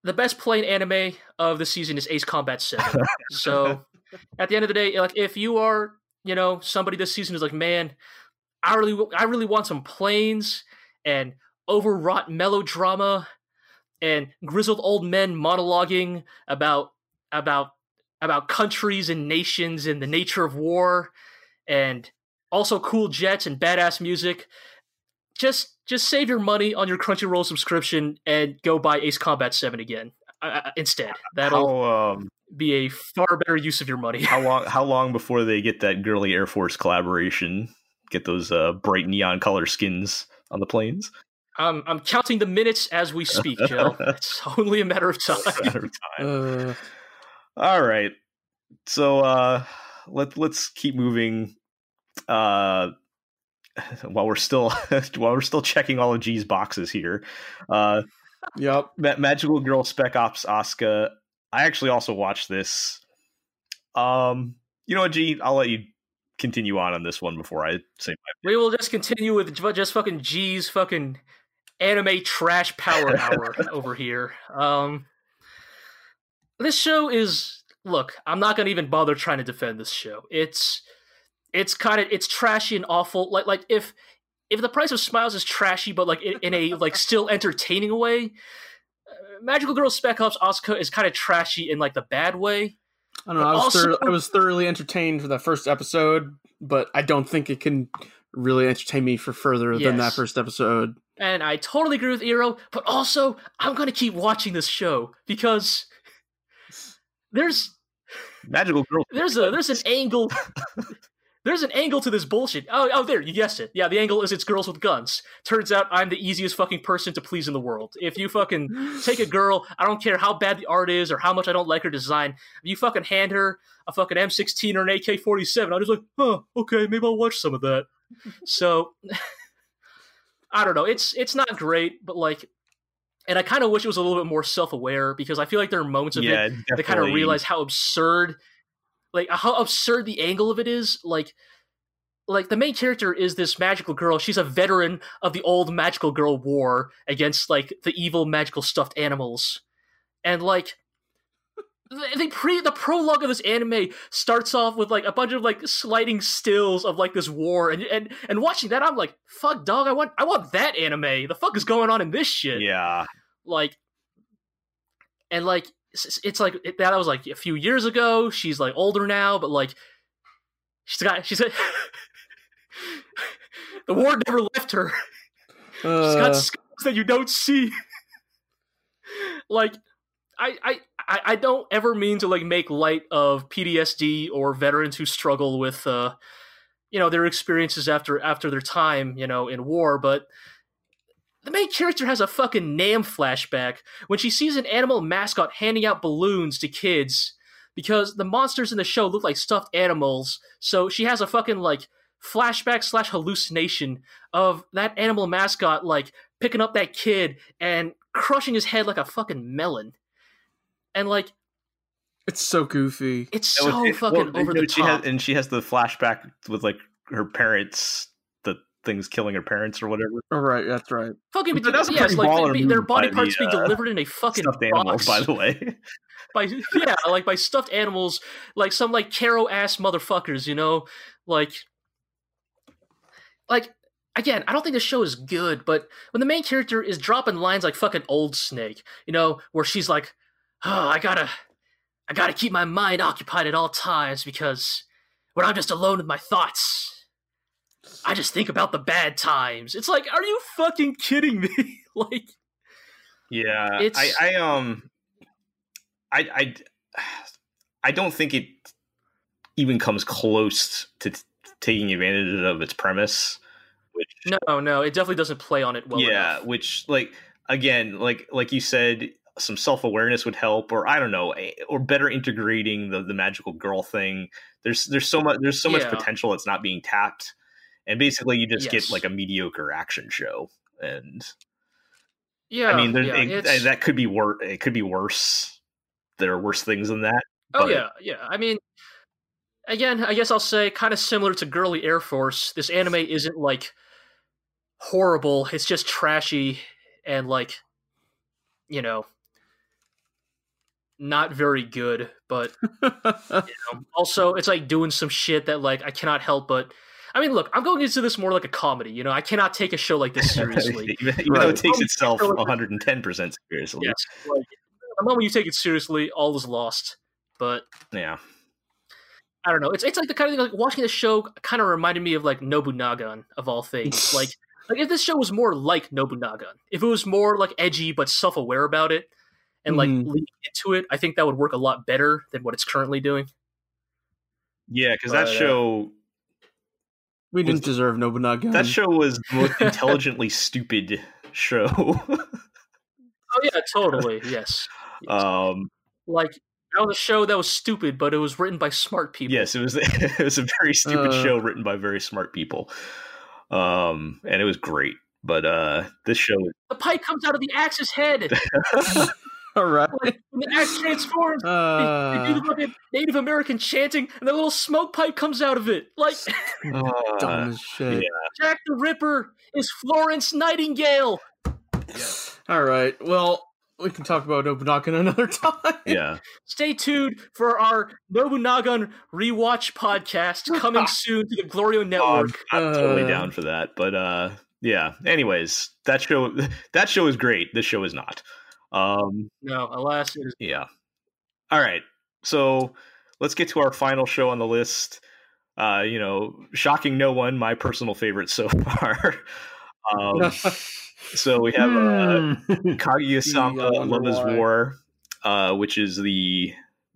the best playing anime of the season is Ace Combat Seven. so at the end of the day, like if you are you know somebody this season is like, man, I really I really want some planes and overwrought melodrama and grizzled old men monologuing about about about countries and nations and the nature of war and also cool jets and badass music just just save your money on your crunchyroll subscription and go buy ace combat 7 again uh, instead that'll how um, be a far better use of your money how long how long before they get that girly Air Force collaboration? Get those uh, bright neon color skins on the planes. I'm, I'm counting the minutes as we speak joe it's only a matter of time Matter of time. Uh, All right. So uh let let's keep moving uh while we're still while we're still checking all of G's boxes here. Uh yep. Ma- Magical Girl Spec Ops Asuka. I actually also watched this. Um you know what G, I'll let you continue on on this one before I say my we will just continue with just fucking g's fucking anime trash power hour over here um this show is look i'm not gonna even bother trying to defend this show it's it's kind of it's trashy and awful like like if if the price of smiles is trashy but like in, in a like still entertaining way uh, magical girl spec ops asuka is kind of trashy in like the bad way I don't know. I was, Also- thor- I was thoroughly entertained for that first episode, but I don't think it can really entertain me for further than that first episode. And I totally agree with Iro, but also I'm gonna keep watching this show because there's Magical Girl there's a there's an angle there's an angle to this bullshit. Oh oh there, you guessed it. Yeah, the angle is it's girls with guns. Turns out I'm the easiest fucking person to please in the world. If you fucking take a girl, I don't care how bad the art is or how much I don't like her design. If you fucking hand her a fucking M16 or an AK-47, I'm just like, oh, okay, maybe I'll watch some of that. so I don't know. It's it's not great, but like, and I kind of wish it was a little bit more self-aware because I feel like there are moments of it yeah, they kind of realize how absurd like how absurd the angle of it is like like the main character is this magical girl. She's a veteran of the old magical girl war against like the evil magical stuffed animals. And like the, pre the prologue of this anime starts off with like a bunch of like sliding stills of like this war. And and and watching that I'm like fuck dog I want I want that anime. The fuck is going on in this shit? Yeah. like and like it's, it's like it, that was like a few years ago. She's like older now but like she's got she's got the war never left her. She's got Uh, scars that you don't see. Like I, I I I don't ever mean to like make light of PTSD or veterans who struggle with uh you know their experiences after after their time you know in war but the main character has a fucking Nam flashback when she sees an animal mascot handing out balloons to kids because the monsters in the show look like stuffed animals. So she has a fucking like flashback slash hallucination of that animal mascot like picking up that kid and crushing his head like a fucking melon. And like it's so goofy. it's That was- so it- fucking well, over you know, the she top. Has, and she has the flashback with like her parents, the things killing her parents or whatever. All right, that's right. fucking But that's a yes, pretty like baller they- their body parts the, being uh, delivered in a fucking Stuffed animals, box. by the way. by yeah, like by stuffed animals, like some like Caro ass motherfuckers, you know, like like again, I don't think the show is good, but when the main character is dropping lines like fucking old snake, you know, where she's like, oh, I gotta, I gotta keep my mind occupied at all times because when I'm just alone with my thoughts. I just think about the bad times. It's like, are you fucking kidding me? like, Yeah, It's- I, I um, I, I, I don't think it even comes close to t- taking advantage of its premise. Which, no, no, it definitely doesn't play on it well yeah, enough. which like again, like like you said, some self awareness would help, or I don't know, eh, or better integrating the the magical girl thing. There's there's so much there's so much potential that's not being tapped, and basically you just Yes. get like a mediocre action show. And Yeah, I mean, there, yeah, it- eh, that could be worse. It could be worse. There are worse things than that. Oh but- yeah, yeah. I mean, again, I guess I'll say kind of similar to Girly Air Force. This anime isn't like horrible. It's just trashy and like, you know, not very good. But you know, also, it's like doing some shit that like I cannot help but. I mean, look, I'm going into this more like a comedy. You know, I cannot take a show like this seriously. even even though it takes itself 110 percent seriously. yes, like, the moment you take it seriously, all is lost. But Yeah. I don't know. It's it's like the kind of thing like watching the show kind of reminded me of like Nobunaga of all things. like like if this show was more like Nobunaga, if it was more like edgy but self aware about it and like Mhm. leaning into it, I think that would work a lot better than what it's currently doing. Yeah, because that uh, show we didn't deserve Nobunaga. that show was the most intelligently stupid show. Oh yeah, totally. yes. Yes. um, like that was a show that was stupid, but it was written by smart people. yes, it was it was a very stupid Uh. show written by very smart people. Um, and it was great. But uh, this show The pipe comes out of the axe's head. All right. like, when the axe transforms, they, they do Uh, the fucking Native American chanting, and the little smoke pipe comes out of it. Like uh, dumb as shit. Jack the Ripper is Florence Nightingale. All right. Well, we can talk about Nobunaga another time. yeah. Stay tuned for our Nobunaga rewatch podcast coming soon to the Glorio Network. I'm totally Uh. down for that. But uh, yeah. Anyways, that show that show is great. This show is not. Um, no, alas, it is. Yeah. All right. So let's get to our final show on the list. Uh, you know, shocking no one, my personal favorite so far. um, so we have uh, Hmm. Kaguya-sama Love is. War, uh, which is the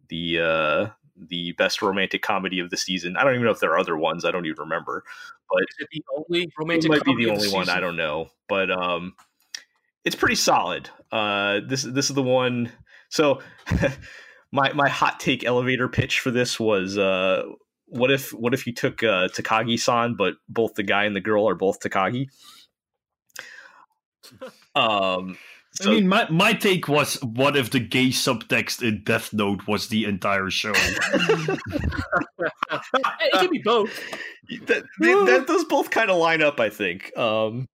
the uh, the best romantic comedy of the season. I don't even know if there are other ones. I don't even remember. But Is it the only it romantic might be comedy the only one. I don't know, but um, it's pretty solid. Uh, this this is the one. So my my hot take elevator pitch for this was uh, what if what if you took uh, Takagi-san, but both the guy and the girl are both Takagi. Um, I mean, my, my take was what if the gay subtext in Death Note was the entire show? it could be both. that, they, that those both kind of line up, I think. Um,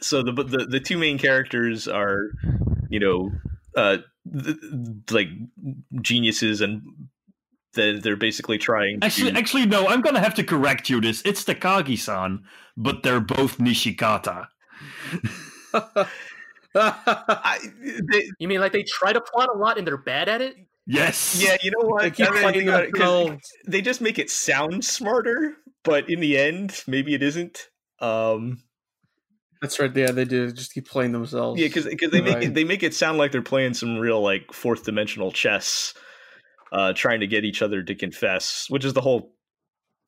so the, the the two main characters are, you know, uh, th- like geniuses, and they're, they're basically trying. actually, to, actually, no. I'm gonna have to correct you. This it's Takagi-san, but they're both Nishikata. I, they, You mean like they try to plot a lot and they're bad at it? Yes. yeah, you know what? They keep I mean, playing think about it, 'cause themselves. they just make it sound smarter, but in the end, maybe it isn't. Um, That's right. Yeah, they do. Just keep playing themselves. Yeah, because they make it, they make it sound like they're playing some real like fourth dimensional chess, uh, trying to get each other to confess, which is the whole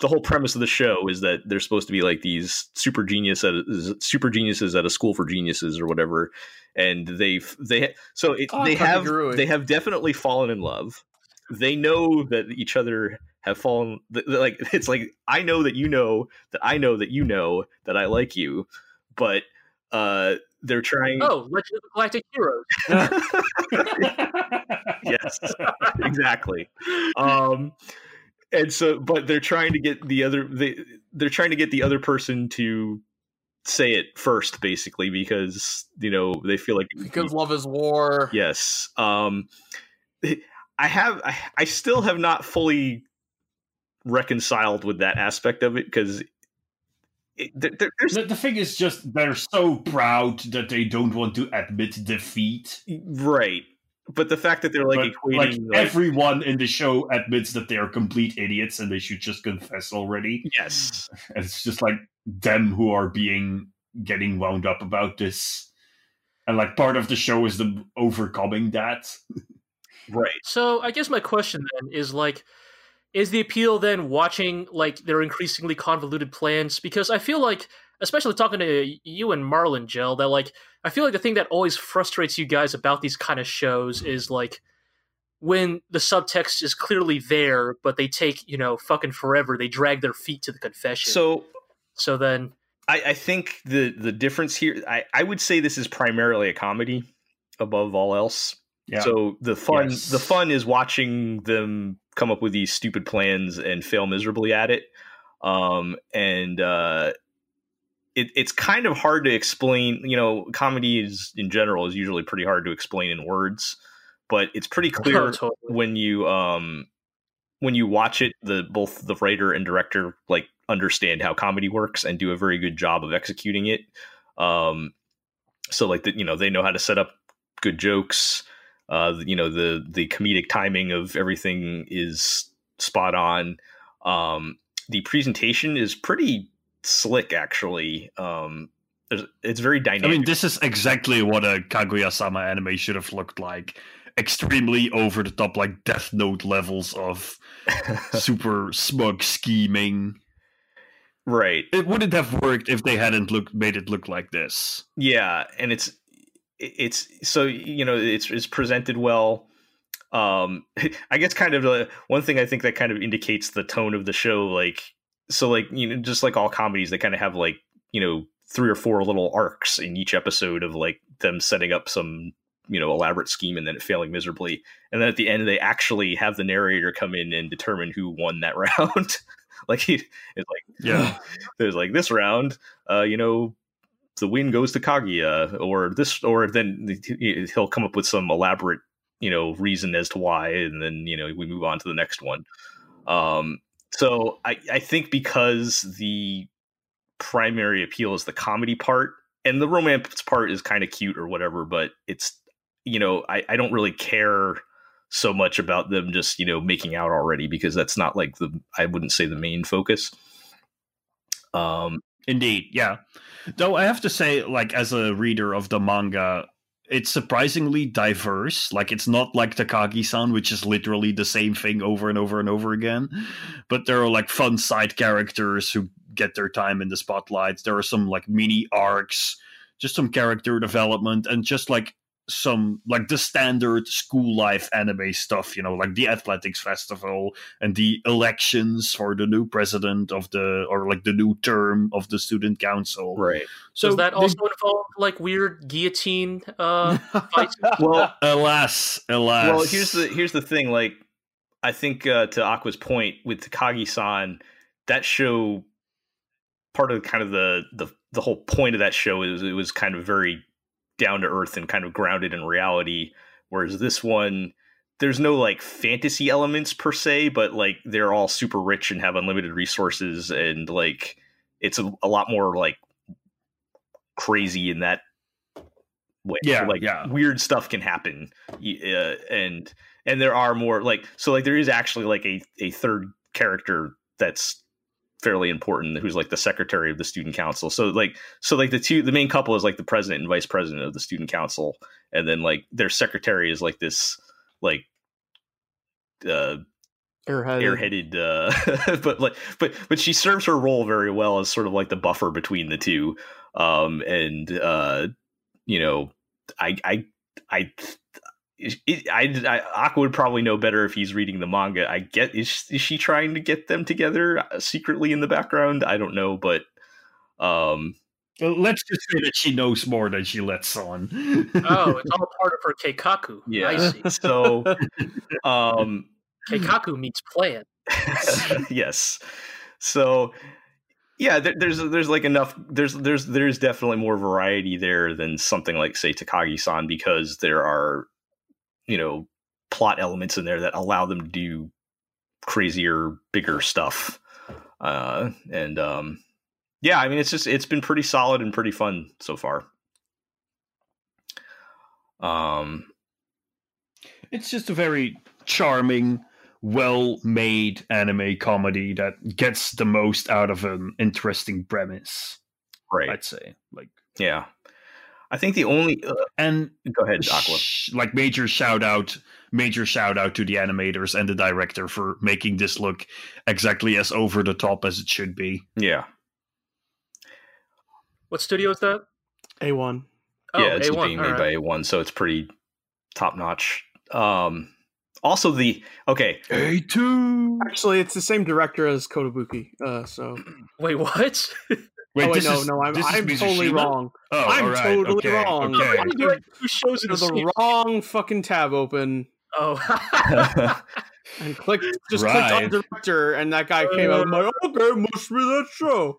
the whole premise of the show is that they're supposed to be like these super genius at super geniuses at a school for geniuses or whatever, and they've they so it, Oh, they have they have definitely fallen in love. They know that each other have fallen like it's like I know that you know that I know that you know that I like you, but uh they're trying Oh, Legend of the Galactic Heroes. yes exactly um and so but they're trying to get the other they they're trying to get the other person to say it first basically because you know they feel like because love is war. yes um i have I, I still have not fully reconciled with that aspect of it because there, there- The, the thing is just they're so proud that they don't want to admit defeat. right but the fact that they're like but, equating like like- everyone in the show admits that they are complete idiots and they should just confess already. yes, And it's just like them who are being getting wound up about this. And like part of the show is them overcoming that. right. So I guess my question then is like, is the appeal then watching like their increasingly convoluted plans? Because I feel like, especially talking to you and Marlon Gel, that like I feel like the thing that always frustrates you guys about these kind of shows is like when the subtext is clearly there, but they take you know fucking forever. They drag their feet to the confession. So so then I, I think the the difference here, I, I would say this is primarily a comedy above all else. Yeah. So the fun Yes. the fun is watching them come up with these stupid plans and fail miserably at it. Um, and uh, it, it's kind of hard to explain. You know, comedy is in general is usually pretty hard to explain in words, but it's pretty clear Totally. when you um when you watch it. The both the writer and director like understand how comedy works and do a very good job of executing it. Um, so like that, you know, they know how to set up good jokes. Uh, you know, the the comedic timing of everything is spot on. Um, the presentation is pretty slick, actually. Um, it's very dynamic. I mean, this is exactly what a Kaguya sama anime should have looked like. Extremely over the top, like Death Note levels of super smug scheming. right. It wouldn't have worked if they hadn't looked made it look like this. Yeah, and it's it's so you know it's it's presented well. Um, I guess kind of the one thing I think that kind of indicates the tone of the show. Like so, like you know, just like all comedies, they kind of have like you know three or four little arcs in each episode of like them setting up some you know elaborate scheme and then it failing miserably, and then at the end they actually have the narrator come in and determine who won that round. like he, it's like Yeah. there's like this round, uh, you know, the win goes to Kaguya, or this, or then he'll come up with some elaborate, you know, reason as to why, and then you know we move on to the next one. Um, so I, I think because the primary appeal is the comedy part, and the romance part is kind of cute or whatever, but it's you know I, I don't really care so much about them just you know making out already because that's not like the I wouldn't say the main focus. Um, Indeed, yeah. Though I have to say, like as a reader of the manga, it's surprisingly diverse. Like it's not like Takagi-san, which is literally the same thing over and over and over again. But there are like fun side characters who get their time in the spotlight. There are some like mini arcs, just some character development, and just like some like the standard school life anime stuff, you know, like the athletics festival and the elections for the new president of the or like the new term of the student council. right. So does that they- also involve like weird guillotine uh, fights? Well, alas, alas. well, here's the here's the thing. Like, I think uh, to Aqua's point with Takagi-san, that show, part of kind of the the the whole point of that show is it was kind of very down to earth and kind of grounded in reality. Whereas this one, there's no like fantasy elements per se, but like they're all super rich and have unlimited resources, and like it's a, a lot more like crazy in that way. Yeah, like yeah. weird stuff can happen, uh, and and there are more like so like there is actually like a a third character that's fairly important who's like the secretary of the student council so like so like the two the main couple is like the president and vice president of the student council and then like their secretary is like this like uh Airhead. airheaded uh but like but but she serves her role very well as sort of like the buffer between the two um and uh you know i i i it, I, I Aqua would probably know better if he's reading the manga. I get is is she trying to get them together uh, secretly in the background? I don't know, but um, Let's just say that she knows more than she lets on. Oh, it's all part of her keikaku. yeah. I see. So, um, Keikaku means plan. yes. So yeah, there, there's there's like enough there's there's there's definitely more variety there than something like say Takagi-san because there are you know plot elements in there that allow them to do crazier, bigger stuff. Uh, and um, yeah, I mean it's just it's been pretty solid and pretty fun so far. Um, It's just a very charming, well-made anime comedy that gets the most out of an interesting premise. Right. I'd say, like, Yeah. I think the only uh, and go ahead, Aqua. sh- like major shout out, major shout out to the animators and the director for making this look exactly as over the top as it should be. Yeah. What studio is that? A1. Oh, yeah, it's A1. being made right. by A1, so it's pretty top notch. Um also the okay, A two. Actually, it's the same director as Kotobuki. Uh, so Wait, what? Wait, oh, wait, no, is- no, I'm, I'm totally Mizushima? wrong. Oh, I'm all right, totally okay, wrong. Okay. Why do you have two shows in the the wrong fucking tab open Oh, and clicked just Right. clicked on director, and that guy came out. I'm like, okay, must be that show.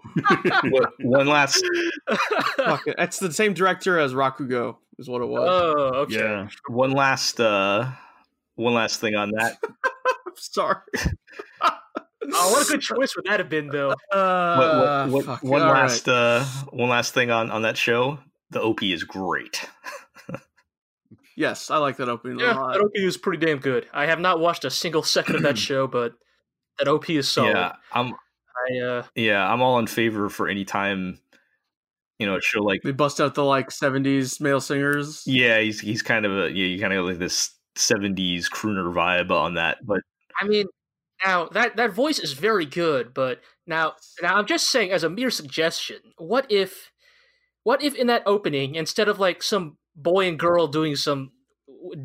One last Fuck it. It's the same director as Rakugo, is what it was. oh, okay. Yeah. one last uh one last thing on that. I'm sorry. Oh, what a good choice would that have been, though. Uh, What, what, what, fuck, one all right. last uh one last thing on on that show. The OP is great. Yes, I like that opening Yeah, a lot. that OP is pretty damn good. I have not watched a single second of that show, but that OP is solid. Yeah, I'm I, uh, yeah, I'm all in favor for any time you know, a show like They bust out the like '70s male singers. yeah, he's he's kind of a yeah, you kind of like this 70s crooner vibe on that, but I mean, now that that voice is very good, but now now I'm just saying as a mere suggestion. What if, what if in that opening instead of like some boy and girl doing some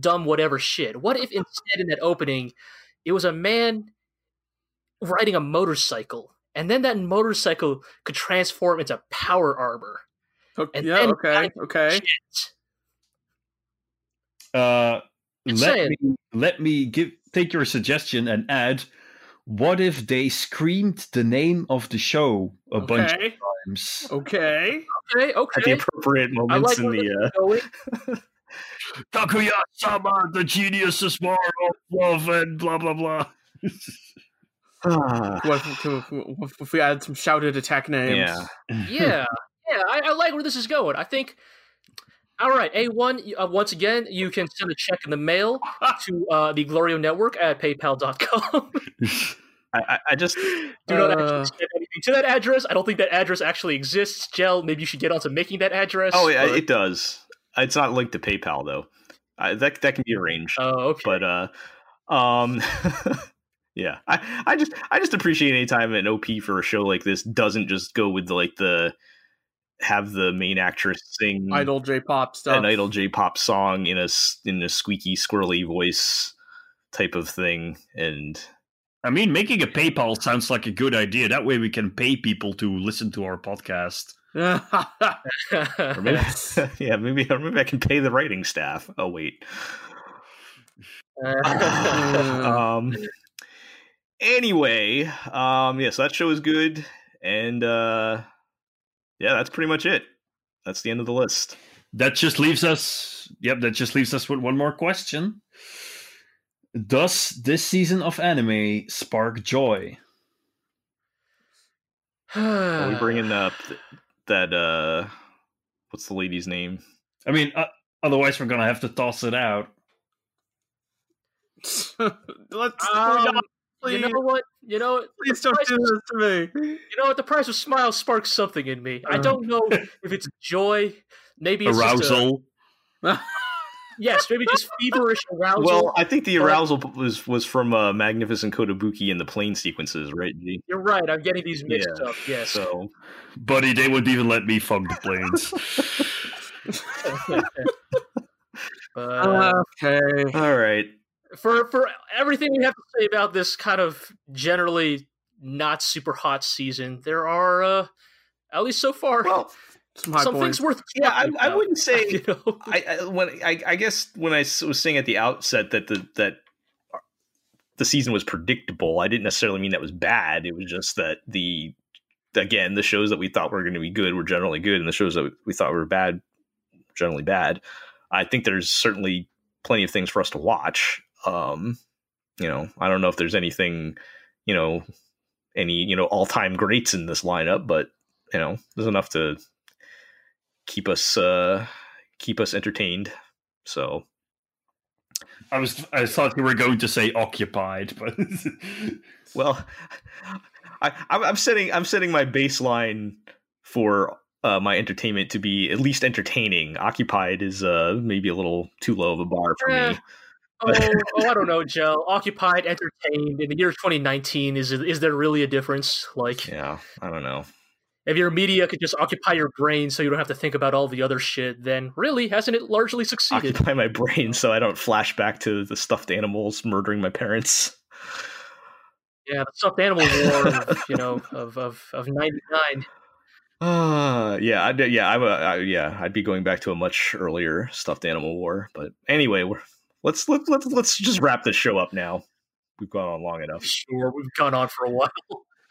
dumb whatever shit, what if instead in that opening it was a man riding a motorcycle, and then that motorcycle could transform into power armor. Okay, And yeah, then- okay, okay. Uh, Just let saying. me let me give take your suggestion and add. What if they screamed the name of the show a bunch of times? okay. Okay, Okay. at the okay. appropriate I moments like in the uh. Kaguya-sama, the genius is more of love and blah blah blah. What if, what if we add some shouted attack names? yeah. yeah, yeah, I, I like where this is going. I think. All right, A1, uh, once again, you can send a check in the mail to uh, the Glorio Network at paypal.com. I, I- I just Do not Uh. actually send anything to that address. I don't think that address actually exists. Gel, maybe you should get onto making that address. Oh yeah, it does. It's not linked to PayPal though. Uh, that that can be arranged. Oh, okay. but uh um yeah i i just i just appreciate any time an op for a show like this doesn't just go with the, like the have the main actress sing Idol J-pop stuff. an idol j-pop song in a s- in a squeaky squirrely voice type of thing and I mean, making a PayPal sounds like a good idea. That way, we can pay people to listen to our podcast. or maybe yeah maybe or maybe i can pay the writing staff oh wait um anyway um yes that show is good and uh yeah that's pretty much it that's the end of the list That just leaves us. Yep, that just leaves us with one more question. Does this season of anime spark joy? are we bringing up th- that uh what's the lady's name I mean, uh, otherwise we're gonna have to toss it out. Let's Um, please, you know what? You know, please don't do this to me. you know what? The price of smile sparks something in me. I Uh. don't know if it's joy. Maybe it's Just a, Arousal. yes, maybe just feverish arousal. well i think the but- arousal was was from uh magnificent kotobuki and the plane sequences right G? You're right. I'm getting these mixed Yeah, up. Yes. so Buddy, they wouldn't even let me fuck the planes. but, okay. all right for for everything we have to say about this kind of generally not super hot season, there are uh, at least so far well Some some things worth. yeah i, I wouldn't say You know? I, I when I, I guess when I s- was saying at the outset that the that the season was predictable, I didn't necessarily mean that was bad. It was just that the again the shows that we thought were going to be good were generally good, and the shows that we thought were bad generally bad. I think there's certainly plenty of things for us to watch. Um, you know, I don't know if there's anything, you know, any you know all time greats in this lineup, but you know, there's enough to keep us uh keep us entertained. So I was I thought you were going to say occupied, but Well, I, I'm I'm setting I'm setting my baseline for uh, my entertainment to be at least entertaining. Occupied is uh, maybe a little too low of a bar for Eh, me. Oh, oh, I don't know, Joe. Occupied, entertained in the year 2019. Is is there really a difference? Like, Yeah, I don't know. if your media could just occupy your brain so you don't have to think about all the other shit, then really hasn't it largely succeeded? Occupy my brain so I don't flash back to the stuffed animals murdering my parents. Yeah, the stuffed animal war, of, you know, of of of '99. Uh, yeah, I'd, yeah, a, I, yeah, I'd be going back to a much earlier stuffed animal war. But anyway, we're, let's let, let's let's just wrap this show up now. We've gone on long enough. Sure, we've gone on for a while.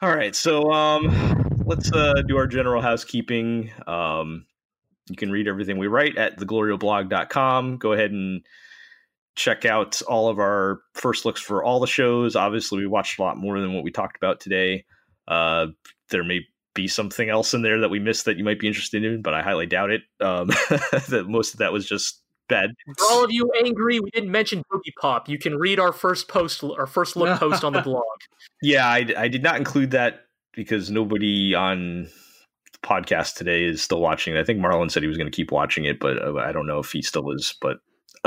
All right, so um, let's uh, do our general housekeeping. Um, you can read everything we write at theglorioblog.com. Go ahead and check out all of our first looks for all the shows. Obviously, we watched a lot more than what we talked about today. Uh, there may be something else in there that we missed that you might be interested in, but I highly doubt it. Um, that most of that was just bad. For all of you angry, we didn't mention Boogie Pop. You can read our first post, our first look post on the blog. Yeah, I, I did not include that because nobody on the podcast today is still watching it. I think Marlon said he was going to keep watching it, but uh, I don't know if he still is. But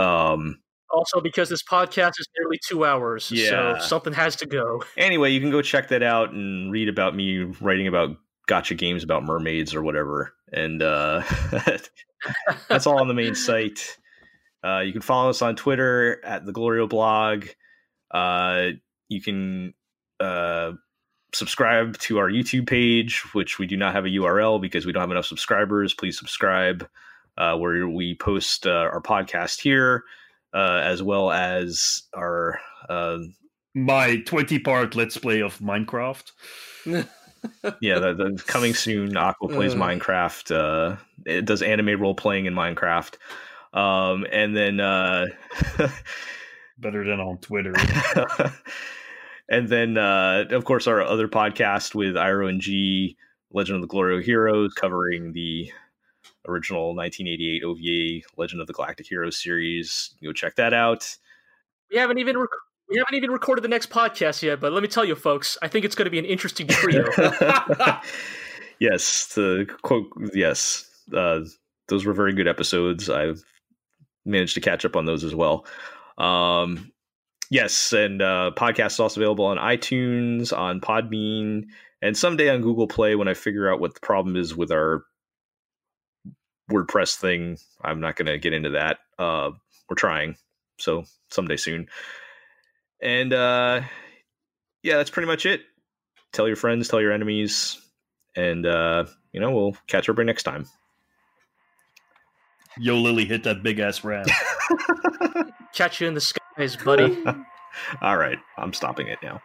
um, Also, because this podcast is nearly two hours, Yeah. so something has to go. anyway, you can go check that out and read about me writing about gacha games about mermaids or whatever. And uh, that's all on the main site. Uh, you can follow us on Twitter at the Glorio blog. Uh, you can uh, subscribe to our YouTube page, which we do not have a URL because we don't have enough subscribers. Please subscribe, uh, where we post uh, our podcast here, uh, as well as our uh, my twenty-part let's play of Minecraft. yeah, the, the coming soon. Aqua plays Uh. Minecraft. Uh, it does anime role playing in Minecraft. Um, and then uh, Better than on Twitter. and then uh, of course our other podcast with Iro and G, Legend of the Glorio Heroes, covering the original 1988 OVA Legend of the Galactic Heroes series. Go check that out. We haven't even rec- we haven't even recorded the next podcast yet, but let me tell you, folks, I think it's going to be an interesting trio. yes, the quote. Yes, uh, those were very good episodes. I've managed to catch up on those as well. Um, yes, and uh, podcast is also available on iTunes, on Podbean, and someday on Google Play when I figure out what the problem is with our WordPress thing. I'm not going to get into that. Uh, we're trying, so someday soon. And uh, yeah, that's pretty much it. Tell your friends, tell your enemies, and uh, you know we'll catch everybody next time. Yo, Lily, hit that big ass rat. Catch you in the skies, buddy. All right, I'm stopping it now.